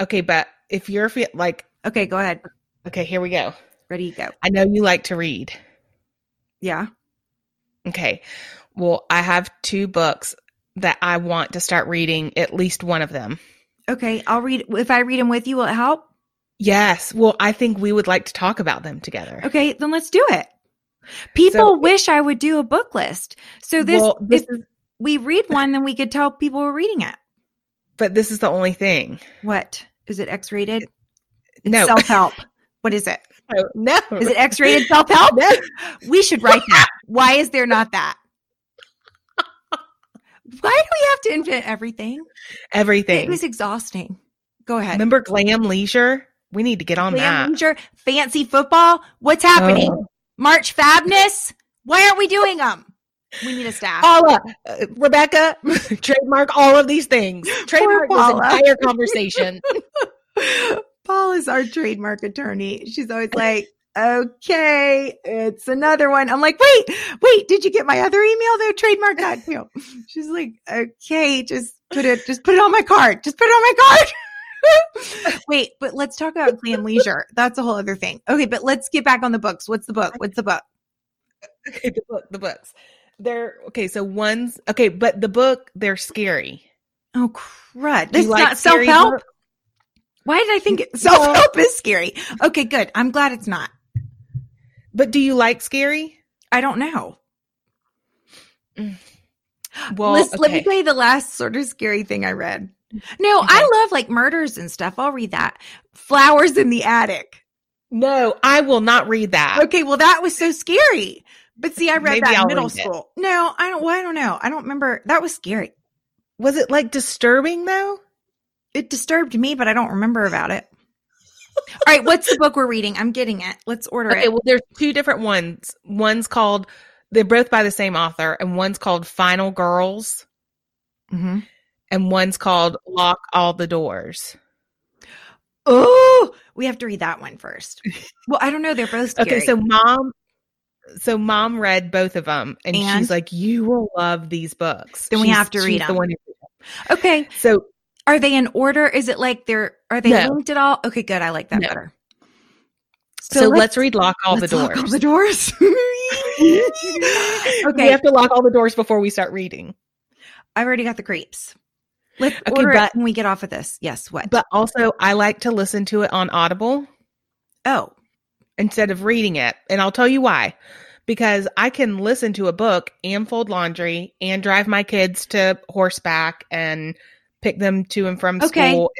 Okay, but if you're fe- like, Okay, go ahead. okay, here we go. Ready to go. I know you like to read. Yeah. Okay. Well, I have two books that I want to start reading, at least one of them. Okay, I'll read. If I read them with you, will it help? Yes. Well, I think we would like to talk about them together. Okay, then let's do it. People So- wish I would do a book list. So this, well, this is, we read one, then we could tell people we're reading it. but this is the only thing. What is it? X rated? No. Self help. What is it? no. Is it X rated self help? No. We should write that. Why is there not that? Why do we have to invent everything? Everything. It was exhausting. Go ahead. Remember Glam Leisure? We need to get on Glam that. leisure, fancy football. What's happening? Oh. March Fabness. Why aren't we doing them? We need a staff. Paula, uh, Rebecca, trademark all of these things. Trademark this entire conversation. Paul is our trademark attorney. She's always like, okay, it's another one. I'm like, wait, wait, did you get my other email? Though trademark that too. She's like, okay, just put it, just put it on my card. Just put it on my card. wait, but let's talk about glam leisure. That's a whole other thing. Okay, but let's get back on the books. What's the book? What's the book? Okay, the book, the books. They're okay. So one's okay, but the book they're scary. Oh crud! This is like not self help. Why did I think self help is scary? Okay, good. I'm glad it's not. But do you like scary? I don't know. Mm. Well, Let's- let me okay. tell you the last sort of scary thing I read. No, I love like murders and stuff. I'll read that. Flowers in the attic. No, I will not read that. Okay, well that was so scary. But see, I read Maybe that in I'll middle read it. school. No, I don't. Well, I don't know. I don't remember. That was scary. Was it like disturbing though? It disturbed me, but I don't remember about it. All right, what's the book we're reading? I'm getting it. Let's order Okay, it. well, there's two different ones. One's called they're both by the same author, and one's called Final Girls. Mm-hmm. and one's called Lock All the Doors. Oh, we have to read that one first. Well, I don't know. They're both scary. Okay, so mom so mom read both of them and, And? she's like, You will love these books. Then we She's- have to read she's the one okay. So Are they in order? Is it like they're are they No. linked at all? Okay, good. I like that No. better. so, let's, read Lock All let's the lock Doors. all the doors. Okay. We have to lock all the doors before we start reading. I've already got the creeps. Let's Okay, order but- it when we get off of this. Yes. What? But also I like to listen to it on Audible oh, instead of reading it. And I'll tell you why. Because I can listen to a book and fold laundry and drive my kids to horseback and pick them to and from Okay. school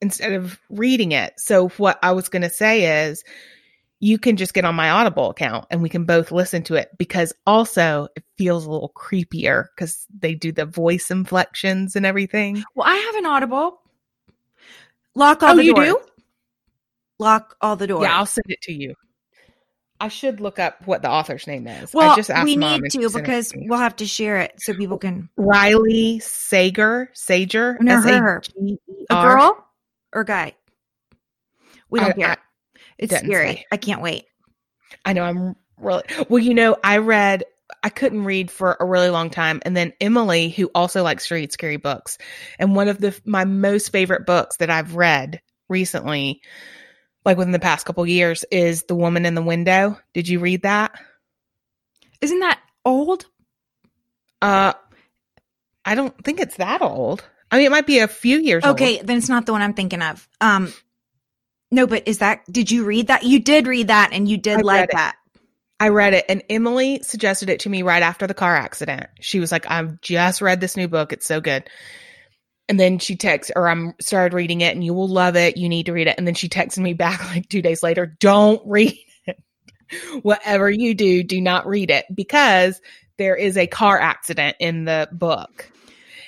instead of reading it. So what I was going to say is you can just get on my Audible account and we can both listen to it because also it feels a little creepier because they do the voice inflections and everything. well, I have an Audible. Lock all Oh, the you doors. do? Lock all the doors. Yeah, I'll send it to you. I should look up what the author's name is. well, I just asked we need to because we'll have to share it so people can. Riley Sager, Sager, No, her. A girl or guy? We don't I- care. I it's scary. say. I can't wait. I know I'm really well. You know, I read. I couldn't read for a really long time, and then Emily, who also likes to read scary books, and one of the my most favorite books that I've read recently, like within the past couple years, is The Woman in the Window. Did you read that? Isn't that old? Uh, I don't think it's that old. I mean, it might be a few years. old. Okay, then it's not the one I'm thinking of. Um, no, but is that? Did you read that? You did read that, and you did I like that. I read it and Emily suggested it to me right after the car accident. She was like, I've just read this new book. It's so good. And then she texted, or I'm started reading it and you will love it. You need to read it. And then she texted me back like two days later, don't read it. Whatever you do, do not read it because there is a car accident in the book.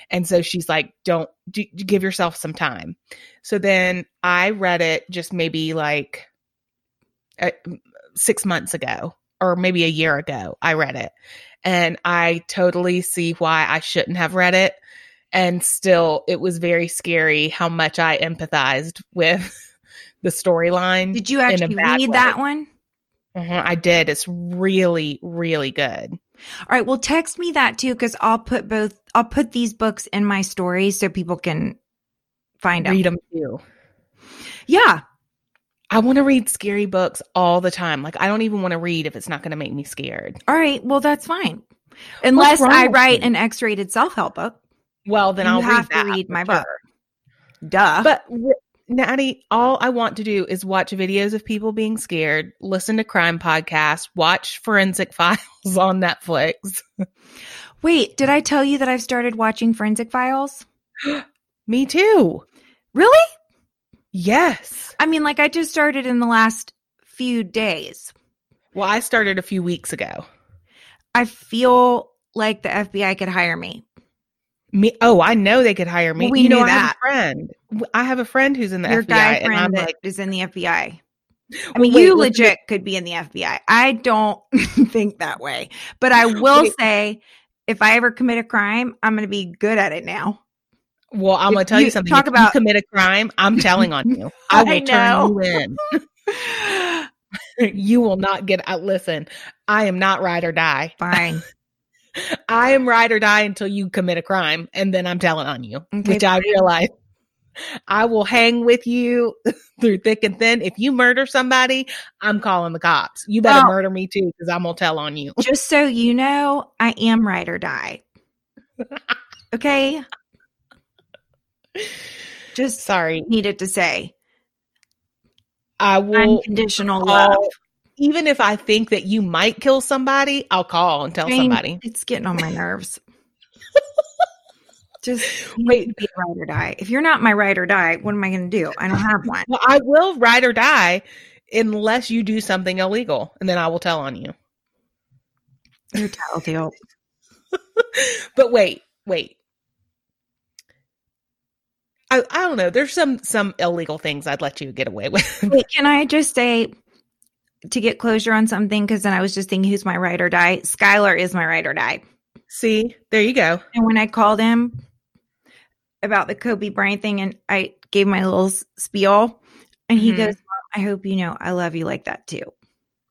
And so she's like, don't do, give yourself some time. So then I read it just maybe like uh, six months ago or maybe a year ago. I read it and I totally see why I shouldn't have read it. And still, it was very scary how much I empathized with the storyline. Did you actually read way. that one? Mhm, I did. It's really, really good. All right. Well, text me that too, because I'll put both. I'll put these books in my stories so people can find. Read them too. Yeah. I want to read scary books all the time. Like, I don't even want to read if it's not going to make me scared. All right. Well, that's fine. Unless I write an X-rated self-help book. Well, then You I'll have read to read my book. sure. Duh. But w- Nattie, all I want to do is watch videos of people being scared, listen to crime podcasts, watch forensic files on Netflix. Wait, did I tell you that I've started watching Forensic Files? Me too. Really? Yes. I mean, like I just started in the last few days. Well, I started a few weeks ago. I feel like the FBI could hire me. Me, oh, I know they could hire me. Well, we you know, knew I have that. a friend. I have a friend who's in the Your FBI, guy and I'm that like, is in the FBI. I mean, wait, you legit could be in the FBI. I don't think that way, but I will Wait. say, if I ever commit a crime, I'm going to be good at it now. well, I'm going to tell you you something. talk if about- you commit a crime, I'm telling on you. I will I know. turn you in. you will not get out. Listen, I am not ride or die. Fine. I am ride or die until you commit a crime, and then I'm telling on you, Okay, which I realize I will hang with you through thick and thin. If you murder somebody, I'm calling the cops. You better Well- murder me too, because I'm gonna tell on you. Just so you know, I am ride or die. Okay. Just Sorry, needed to say I will. unconditional call- love. Even if I think that you might kill somebody, I'll call and tell Jane, somebody. It's getting on my nerves. Just Wait. be a ride or die. If you're not my ride or die, what am I going to do? I don't have one. Well, I will ride or die unless you do something illegal, and then I will tell on you. You're telltale. but wait, wait. I, I don't know. There's some some illegal things I'd let you get away with. Wait, can I just say to get closure on something? Because then I was just thinking, who's my ride or die? Skylar is my ride or die. See, there you go. And when I called him, about the Kobe Bryant thing, and I gave my little spiel, and he Mhm. goes, "I hope you know I love you like that too."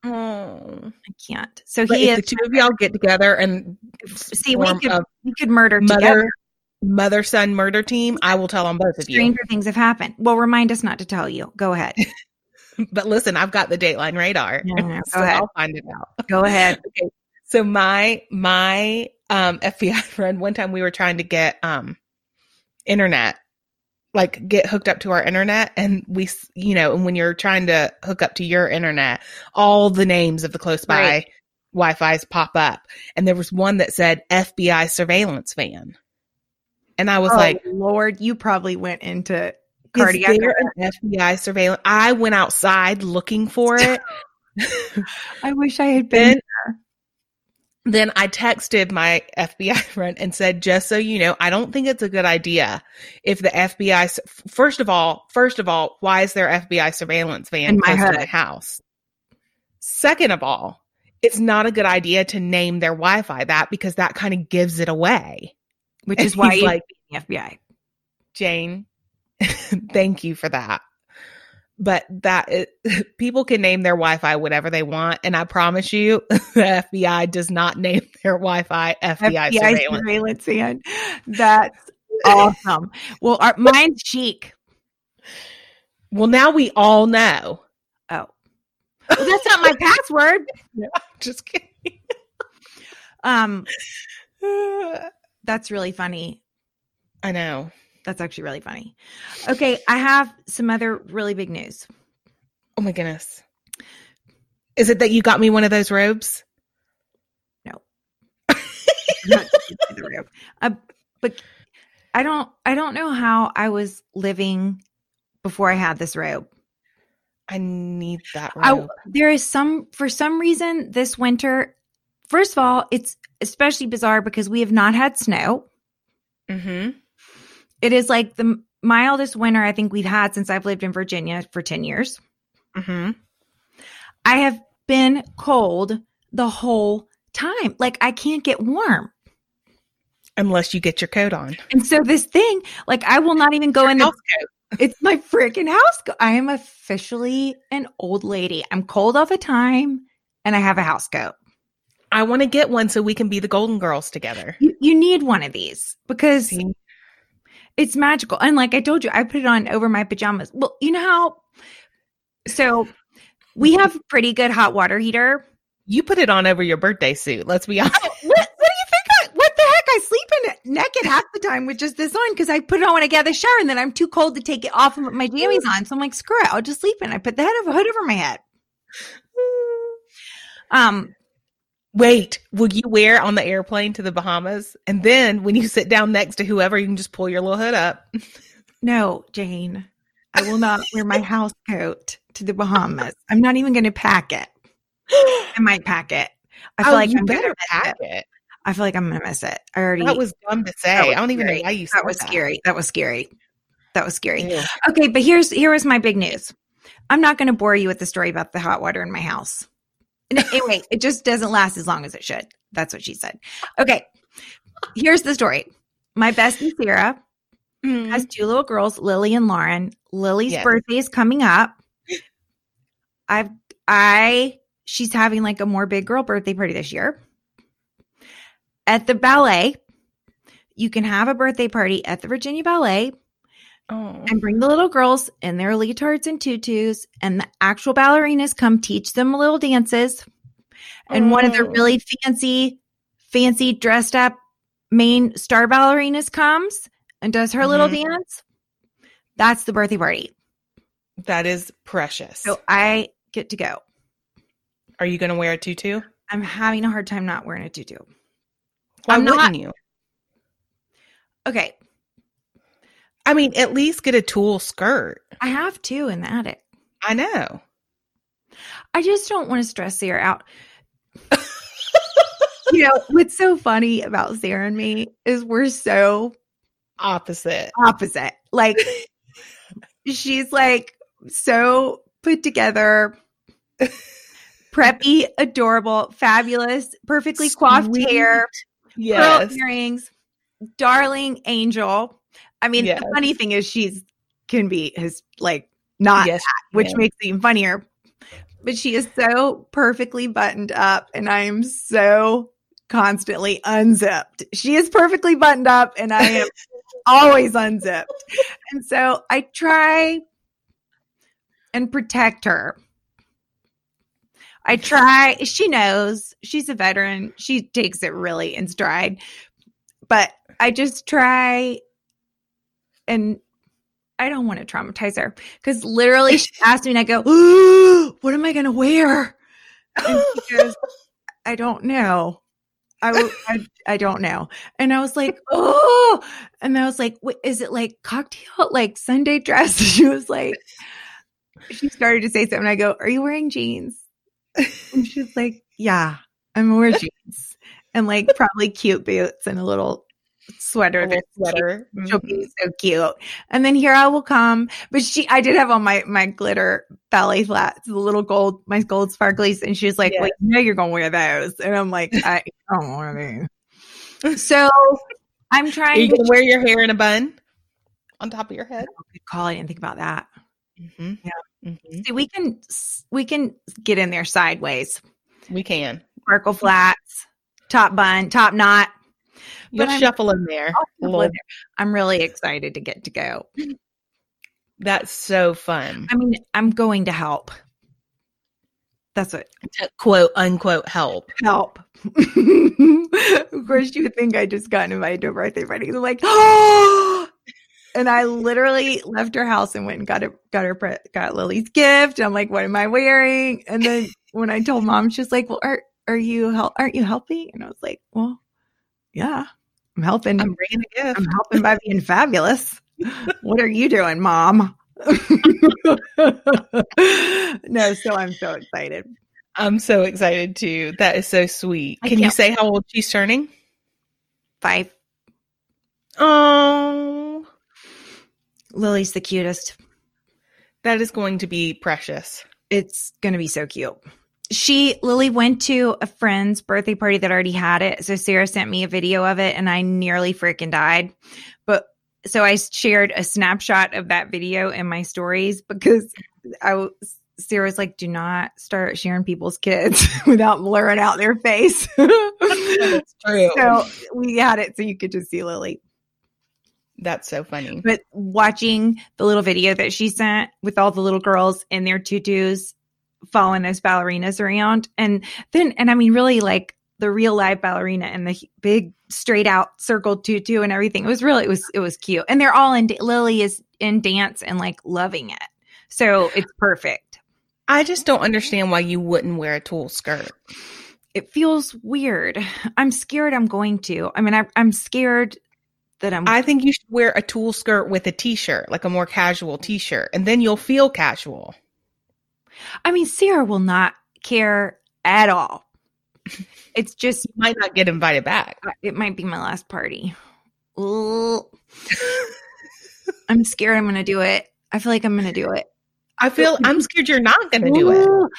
Oh. I can't. So But he is. the two of y'all get together and See, we could we could murder together. mother mother son murder team, I will tell on both of you. Stranger things have happened. Well, remind us not to tell you. Go ahead. But listen, I've got the Dateline radar, no, so ahead. I'll find it out. Go ahead. Okay. So my my um FBI friend one time we were trying to get um internet like get hooked up to our internet and we you know and when you're trying to hook up to your internet all the names of the close by Right. Wi-Fi's pop up and there was one that said FBI surveillance van. And I was Oh, like Lord, you probably went into is there an FBI surveillance? I went outside looking for it. I wish I had been. then then I texted my FBI friend and said, just so you know, I don't think it's a good idea if the FBI, first of all, first of all, why is there FBI surveillance van In my close my house? Second of all, it's not a good idea to name their Wi-Fi that because that kind of gives it away. which And is why he's you like, like the FBI. Jane, thank you for that. But that is, people can name their Wi-Fi whatever they want, and I promise you, the FBI does not name their Wi-Fi FBI, FBI surveillance. surveillance. That's awesome. Well, our, mine's chic. Well, now we all know. Oh, well, that's not my password. Just kidding. Um, that's really funny. I know. That's actually really funny. Okay, I have some other really big news. Oh my goodness. Is it that you got me one of those robes? The room. Uh, but I don't. I don't know how I was living before I had this robe. I need that I, there is some for some reason this winter. First of all, it's especially bizarre because we have not had snow. mm-hmm. It is like the mildest winter I think we've had since I've lived in Virginia for 10 years. Mm-hmm. I have been cold the whole time. Like I can't get warm. Unless you get your coat on. And so this thing, like I will not even go in the House coat. it's my freaking house. co- I am officially an old lady. I'm cold all the time and I have a house coat. I want to get one so we can be the Golden Girls together. You, you need one of these because See? It's magical. And like I told you, I put it on over my pajamas. Well, you know how so we have a pretty good hot water heater. You put it on over your birthday suit. Let's be honest. What, what do you think? I, what the heck? I sleep in it naked half the time with just this on because I put it on when I get out of the shower and then I'm too cold to take it off and put my jammies on. So I'm like, screw it, I'll just sleep in. I put the head of a hood over my head. Um, Wait, will you wear on the airplane to the Bahamas? And then when you sit down next to whoever, you can just pull your little hood up. no, Jane, I will not wear my house coat to the Bahamas. I'm not even going to pack it. I might pack it. I feel oh, like you I'm better pack it. it. I feel like I'm gonna miss it. I already. That was dumb to say. I don't even scary. know why you said That was scary. That was scary. That was scary. Ew. Okay, but here's here was my big news. I'm not going to bore you with the story about the hot water in my house. Anyway, it just doesn't last as long as it should. That's what she said. Okay, here's the story. My bestie Sarah Mm. has two little girls, Lily and Lauren. Lily's Yes. birthday is coming up. I've I she's having like a more big girl birthday party this year. At the ballet, you can have a birthday party at the Virginia Ballet Oh. and bring the little girls in their leotards and tutus, and the actual ballerinas come teach them little dances. And one of the Oh. really fancy, fancy dressed up main star ballerinas comes and does her little Mhm. dance. That's the birthday party. That is precious. So I get to go. Are you going to wear a tutu? I'm having a hard time not wearing a tutu. Why I'm wouldn't not- you? Okay, I mean, at least get a tulle skirt. I have two in the attic. I know. I just don't want to stress Sarah out. you know, what's so funny about Sarah and me is we're so Opposite. opposite. Like, she's like so put together, preppy, adorable, fabulous, perfectly coiffed hair, Yes. pearl earrings, darling angel. I mean, Yes. the funny thing is she's can be his like not Yes, that, which makes it even funnier. But she is so perfectly buttoned up, and I am so constantly unzipped. She is perfectly buttoned up, and I am always unzipped. And so I try and protect her. I try. She knows she's a veteran. She takes it really in stride. But I just try and I don't want to traumatize her because literally she asked me and I go, Ooh, what am I going to wear? And she goes, I don't know. I I don't know. And I was like, oh, and I was like, is it like cocktail, like Sunday dress? She was like, she started to say something. I go, are you wearing jeans? And she's like, yeah, I'm wearing jeans and like probably cute boots and a little sweater. That's cute. sweater. She'll be so cute. And then here I will come. But she, I did have on my, my glitter ballet flats, the little gold, my gold sparklies. And she was like, Yes. wait, you know you're going to wear those. And I'm like, I don't want these. So I'm Are trying you to wear your hair in a bun on top of your head? good call. I didn't think about that. Mm-hmm. Yeah. hmm See, we can, we can get in there sideways. We can. Sparkle flats, top bun, top knot. You'll I'm- shuffle in there. Shuffle in there. I'm really excited to get to go. That's so fun. I mean, I'm going to help. That's what To quote unquote help. help. of course, you would think I just got invited to a birthday party. I'm like, oh, and I literally left her house and went and got her, got her, got Lily's gift. And I'm like, what am I wearing? And then when I told mom, she's like, well, are, are you help? Aren't you helping? And I was like, well, yeah, I'm helping. I'm bringing a gift. I'm helping by being fabulous. What are you doing, mom? no, so I'm so excited. I'm so excited too. That is so sweet. Can you say how old she's turning? Five. Oh, Lily's the cutest. that is going to be precious. It's going to be so cute. She, Lily, went to a friend's birthday party that already had it. So Sarah sent me a video of it and I nearly freaking died. But so I shared a snapshot of that video in my stories because I was, Sarah's like, do not start sharing people's kids without blurring out their face. That's true. so we had it so you could just see Lily. That's so funny. But watching the little video that she sent with all the little girls in their tutus following those ballerinas around, and then, and I mean, really like the real live ballerina and the big straight out circled tutu and everything. It was really, it was, it was cute. And they're all in, Lily is in dance and like loving it. So it's perfect. I just don't understand why you wouldn't wear a tulle skirt. It feels weird. I'm scared I'm going to. I mean, I, I'm scared that I'm I think you should wear a tulle skirt with a t-shirt, like a more casual t-shirt, and then you'll feel casual. I mean, Sarah will not care at all. It's just, You might not get invited back. Uh, it might be my last party. I'm scared I'm going to do it. I feel like I'm going to do it. I feel I'm scared you're not going to do it.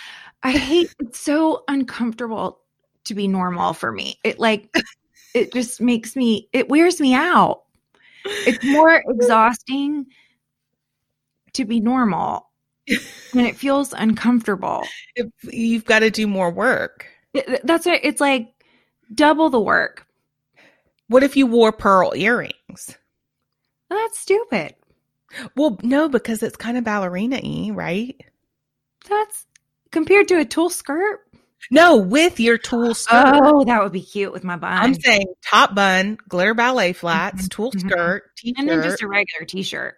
I hate it's so uncomfortable to be normal for me. It like, it just makes me, it wears me out. It's more exhausting to be normal and it feels uncomfortable. If you've got to do more work. It- That's what it's like double the work. What if you wore pearl earrings? That's stupid. Well, no, because it's kind of ballerina y, right? That's compared to a tulle skirt. No, with your tulle skirt. Oh, that would be cute with my bun. I'm saying top bun, glitter ballet flats, Mhm, tulle mhm. skirt, t-shirt. and then just a regular t-shirt.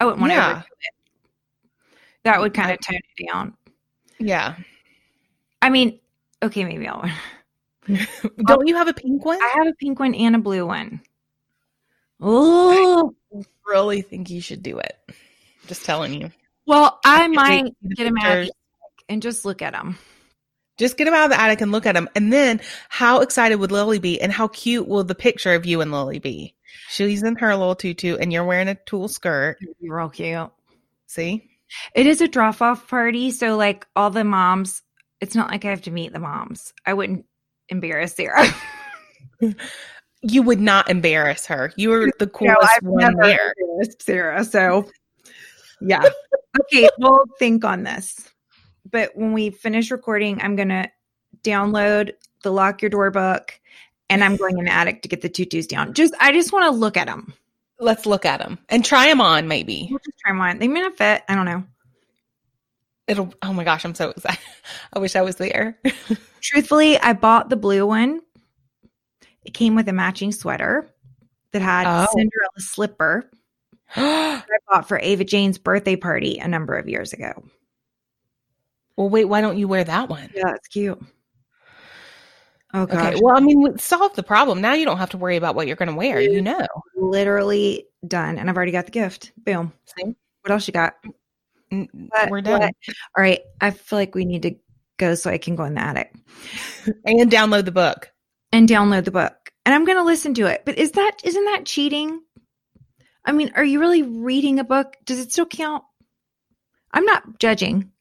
I wouldn't want to Yeah. overdo it. That would kind of tone it down. yeah. I mean, okay, maybe I'll. Don't you have a pink one? I have a pink one and a blue one. Oh, really think you should do it. Just telling you. well, I might to see the get them out the and just look at them. Just get them out of the attic and look at them. And then how excited would Lily be? And how cute will the picture of you and Lily be? She's in her little tutu and you're wearing a tulle skirt. Real cute. See? It is a drop off party, so like all the moms. It's not like I have to meet the moms. I wouldn't embarrass Sarah. you would not embarrass her. You were the coolest I've one there. Sarah. So, yeah. okay, we'll think on this. But when we finish recording, I'm going to download the Lock Your Door book and I'm going in the attic to get the tutus down. Just, I just want to look at them. Let's look at them and try them on. Maybe We'll just try them on. They may not fit. I don't know. it'll. Oh my gosh, I'm so excited. I wish I was there. Truthfully, I bought the blue one. It came with a matching sweater that had Oh. Cinderella slipper I bought for Ava Jane's birthday party a number of years ago. Well, wait. Why don't you wear that one? Yeah, it's cute. Oh gosh. Okay. Well, I mean, we solved the problem. Now you don't have to worry about what you're going to wear. You know. literally done. And I've already got the gift. Boom. See? What else you got? What- We're done. what? All right. I feel like we need to go so I can go in the attic And download the book. and download the book. And I'm going to listen to it. But is that, isn't that cheating? I mean, are you really reading a book? Does it still count? I'm not judging.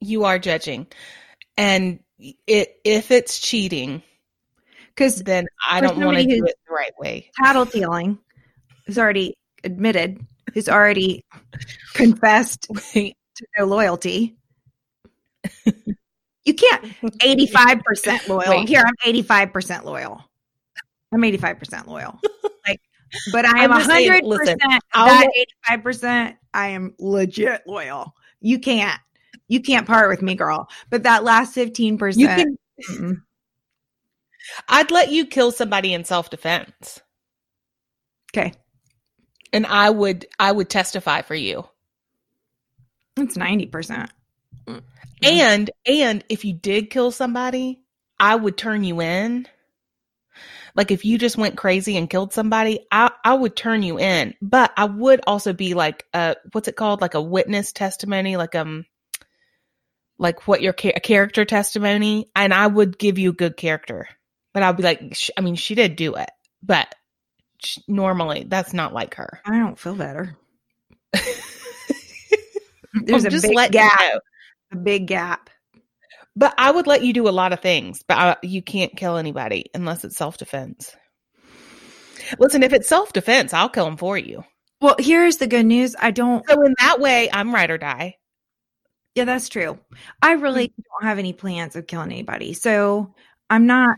You are judging, and it if it's cheating, Because then I don't want to do it the right way. tattletaling is already admitted, who's already confessed Wait, to no loyalty. You can't 85% loyal. Wait. Here, I'm 85% loyal. I'm 85% loyal. Like, but I am I'm just saying, 100% listen, that 85%. I am legit loyal. You can't. You can't part with me, girl. But that last 15%. You can. mm-mm. I'd let you kill somebody in self defense, okay. and I would. I would testify for you. It's 90%. Mm. And and if you did kill somebody, I would turn you in. Like if you just went crazy and killed somebody, I I would turn you in. But I would also be like a what's it called? Like a witness testimony, like um like what your cha- a character testimony, and I would give you good character. But I'll be like, sh- I mean, she did do it, but sh- normally that's not like her. I don't feel better. There's a just big letting you gap. know. A big gap. But I would let you do a lot of things, but I, you can't kill anybody unless it's self defense. Listen, if it's self defense, I'll kill him for you. Well, here's the good news. I don't So in that way, I'm ride or die. Yeah, that's true. I really mm-hmm. don't have any plans of killing anybody. So I'm not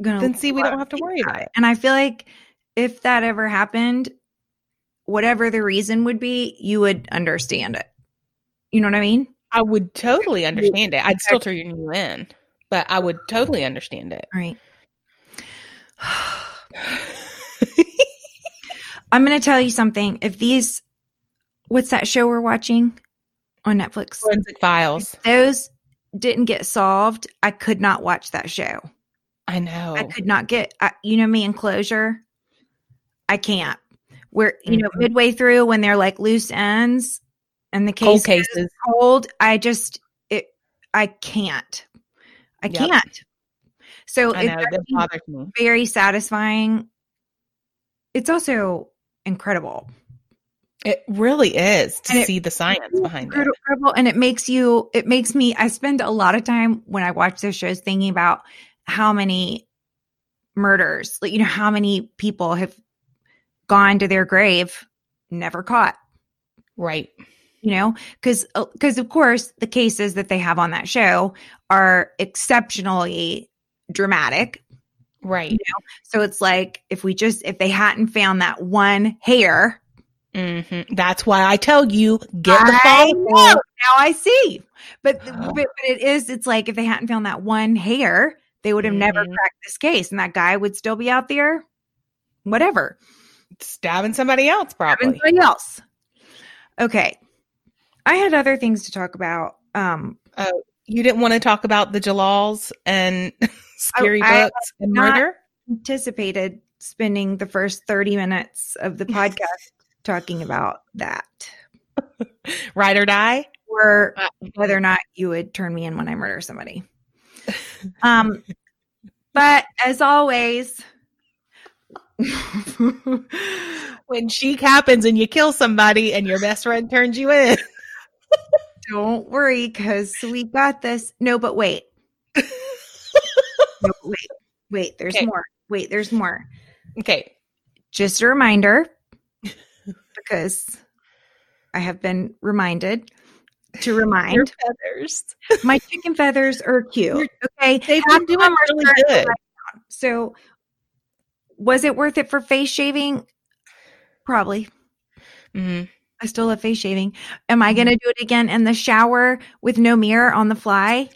gonna Then see, we don't have to worry about it. And I feel like if that ever happened, whatever the reason would be, you would understand it. You know what I mean? I would totally understand it. I'd still turn you in, but I would totally understand it. Right. I'm gonna tell you something. If these what's that show we're watching on Netflix? Forensic files. Those didn't get solved. I could not watch that show. I know. I could not get, I, you know, me in closure. I can't. Where you know, midway through when they're like loose ends and the Cold case cases. is cold, I just it, I can't. I Yep. can't. So I it's know that bothers me. very satisfying. It's also incredible. It really is to And it- see the science behind it. and it makes you it makes me i spend a lot of time when i watch those shows thinking about how many murders like you know how many people have gone to their grave never caught Right. you know because because uh, of course the cases that they have on that show are exceptionally dramatic Right. so it's like if we just if they hadn't found that one hair hmm That's why I tell you get the iPhone. Now I see. But, Oh. but but it is it's like if they hadn't found that one hair, they would have never Mhm. cracked this case and that guy would still be out there whatever. Stabbing somebody else, probably. somebody else. Okay. I had other things to talk about. Um You didn't want to talk about the Jalals and scary I books and not- murder? anticipated spending the first 30 minutes of the podcast talking about that. Ride or die? Or whether or not you would turn me in when I murder somebody. Um, but as always, When chic happens and you kill somebody and your best friend turns you in. don't worry because we got this. No, but wait. No, wait, wait, there's Okay. more. Wait, there's more. Okay. Just a reminder, because I have been reminded to remind Your feathers. my chicken feathers are cute. Okay. They've been doing them really good. So was it worth it for face shaving? Probably. Mhm. I still love face shaving. Am I Mm-hmm. going to do it again in the shower with no mirror on the fly?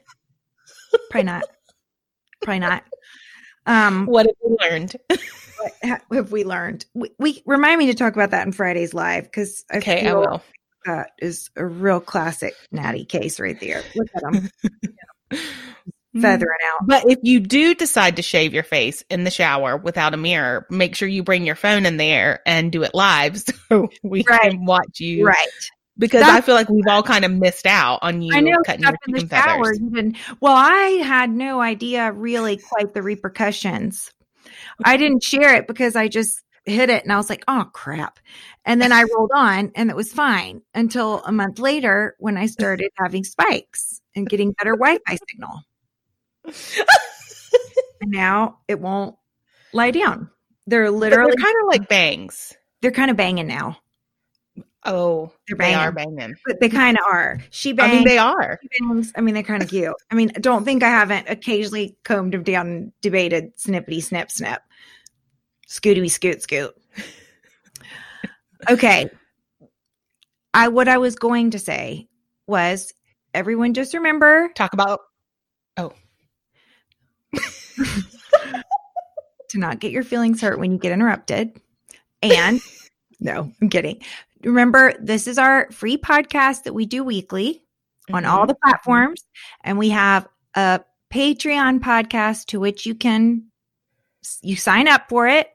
Probably not. Probably not. Um, What have we learned? what have we learned? We, we remind me to talk about that in Friday's live because I Okay, I feel will. that is a real classic Nattie case right there. Look at him feathering hmm. out. But if you do decide to shave your face in the shower without a mirror, make sure you bring your phone in there and do it live so we Right. can watch you. Right. Because That's- I feel like we've all kind of missed out on you I know cutting your in the shower. feathers. Didn't, well, I had no idea really quite the repercussions. I didn't share it because I just hit it and I was like, oh crap. And then I rolled on and it was fine until a month later when I started having spikes and getting better Wi Fi signal. And now it won't lie down. They're literally, they're kind of like bangs. they're kind of banging now. Oh, They're they are banging. banging. But they kind of are. She bangs. I mean, they are. bangs. I mean, they're kind of cute. I mean, don't think I haven't occasionally combed them down and debated snippety snip snip. Scooty scoot scoot. Okay. I what I was going to say was everyone just remember Talk about. Oh to not get your feelings hurt when you get interrupted. And no, I'm kidding. Remember, this is our free podcast that we do weekly. on all Mhm. the platforms and we have a patreon podcast to which you can you sign up for it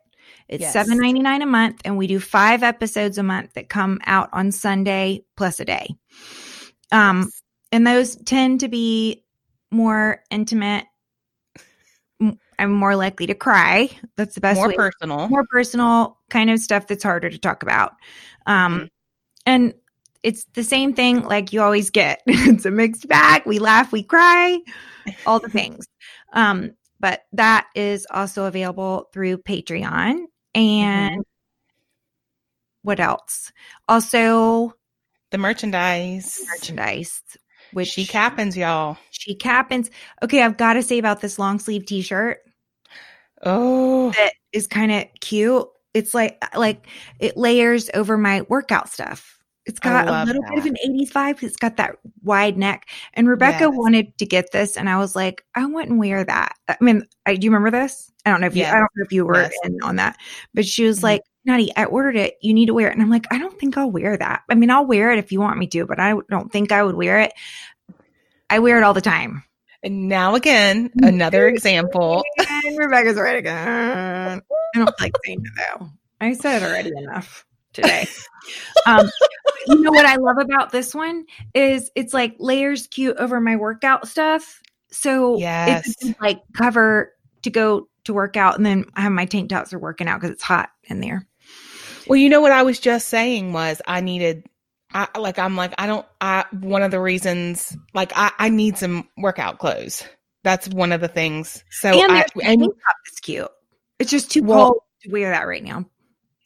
it's Yes. seven ninety nine a month and we do five episodes a month that come out on sunday plus a day um Yes. and those tend to be more intimate i'm more likely to cry that's the best more way personal. more personal kind of stuff that's harder to talk about. Um, Mhm. and it's the same thing like you always get. it's a mixed bag. We laugh, we cry, all the things. Um, but that is also available through Patreon. And what else? Also the merchandise. merchandise, which She cappins, y'all. she cappins. Okay, I've got to say about this long sleeve t-shirt. Oh, that is kind of cute. It's like like it layers over my workout stuff. It's got a little bit of an 80s vibe. It's got that wide neck. And Rebecca Yes. wanted to get this, and I was like, I wouldn't wear that. I mean, I, do you remember this? I don't know if you. I don't know if you were Yes. in on that, but she was Mhm. like, Nutty, I ordered it. You need to wear it. And I'm like, I don't think I'll wear that. I mean, I'll wear it if you want me to, but I don't think I would wear it. I wear it all the time. And now again, another example. And Rebecca's right again. I don't like saying it though. I said it already enough today. um, you know what I love about this one is it's like layers cute over my workout stuff. So Yes. it's like cover to go to work out, and then I have my tank tops are working out because it's hot in there. Well, you know what I was just saying was I needed I like I'm like I don't I one of the reasons like I I need some workout clothes. That's one of the things. So and I and top that's cute. It's just too Well- cold to wear that right now.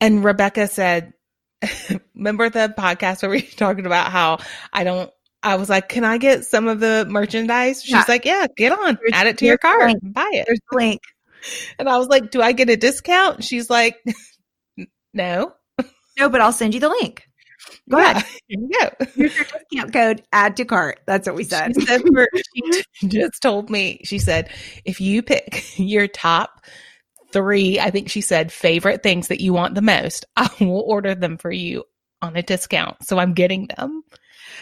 and Rebecca said remember the podcast where we were talking about how I don't I was like, "Can I get some of the merchandise?" She's Yeah. like, "Yeah, get on. Here's- Add it to your cart. link. Buy it." There's a link. And I was like, "Do I get a discount?" She's like, "No." No, but I'll send you the link. Go Yeah, ahead. Here you go. Here's your discount code. Add to cart. That's what we said. She said for, she just told me, she said, if you pick your top three, I think she said, favorite things that you want the most, I will order them for you on a discount. So I'm getting them.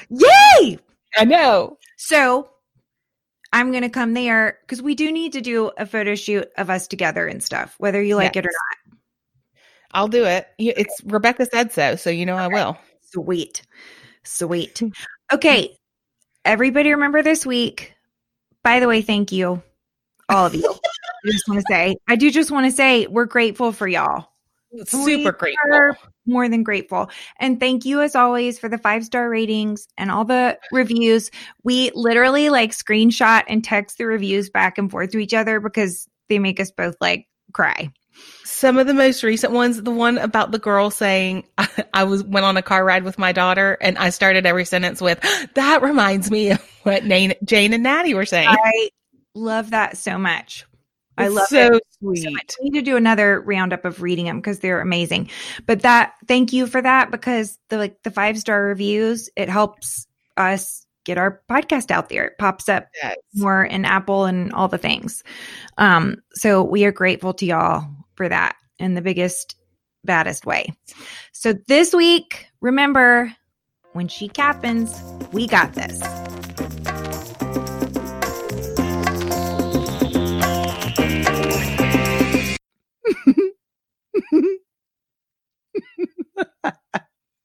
Yay! I know. So I'm going to come there because we do need to do a photo shoot of us together and stuff, whether you like it or not. I'll do it. It's Rebecca said so. So you know I will. Sweet. Sweet. Hmm. Okay. Everybody remember this week. By the way, thank you. All of you. I just want to say, I do just want to say we're grateful for y'all. Super We grateful. more than grateful. And thank you as always for the five star ratings and all the reviews. We literally like screenshot and text the reviews back and forth to each other because they make us both like cry. Some of the most recent ones, the one about the girl saying, I, I was went on a car ride with my daughter and I started every sentence with, that reminds me of what Jane, Jane and Nattie were saying. I love that so much. I love so it. sweet. so. Need to do another roundup of reading them because they're amazing. But that, thank you for that because the like the five star reviews, it helps us get our podcast out there. It pops up Yes. more in Apple and all the things. Um, so we are grateful to y'all for that in the biggest, baddest way. So this week, remember when she happens, we got this.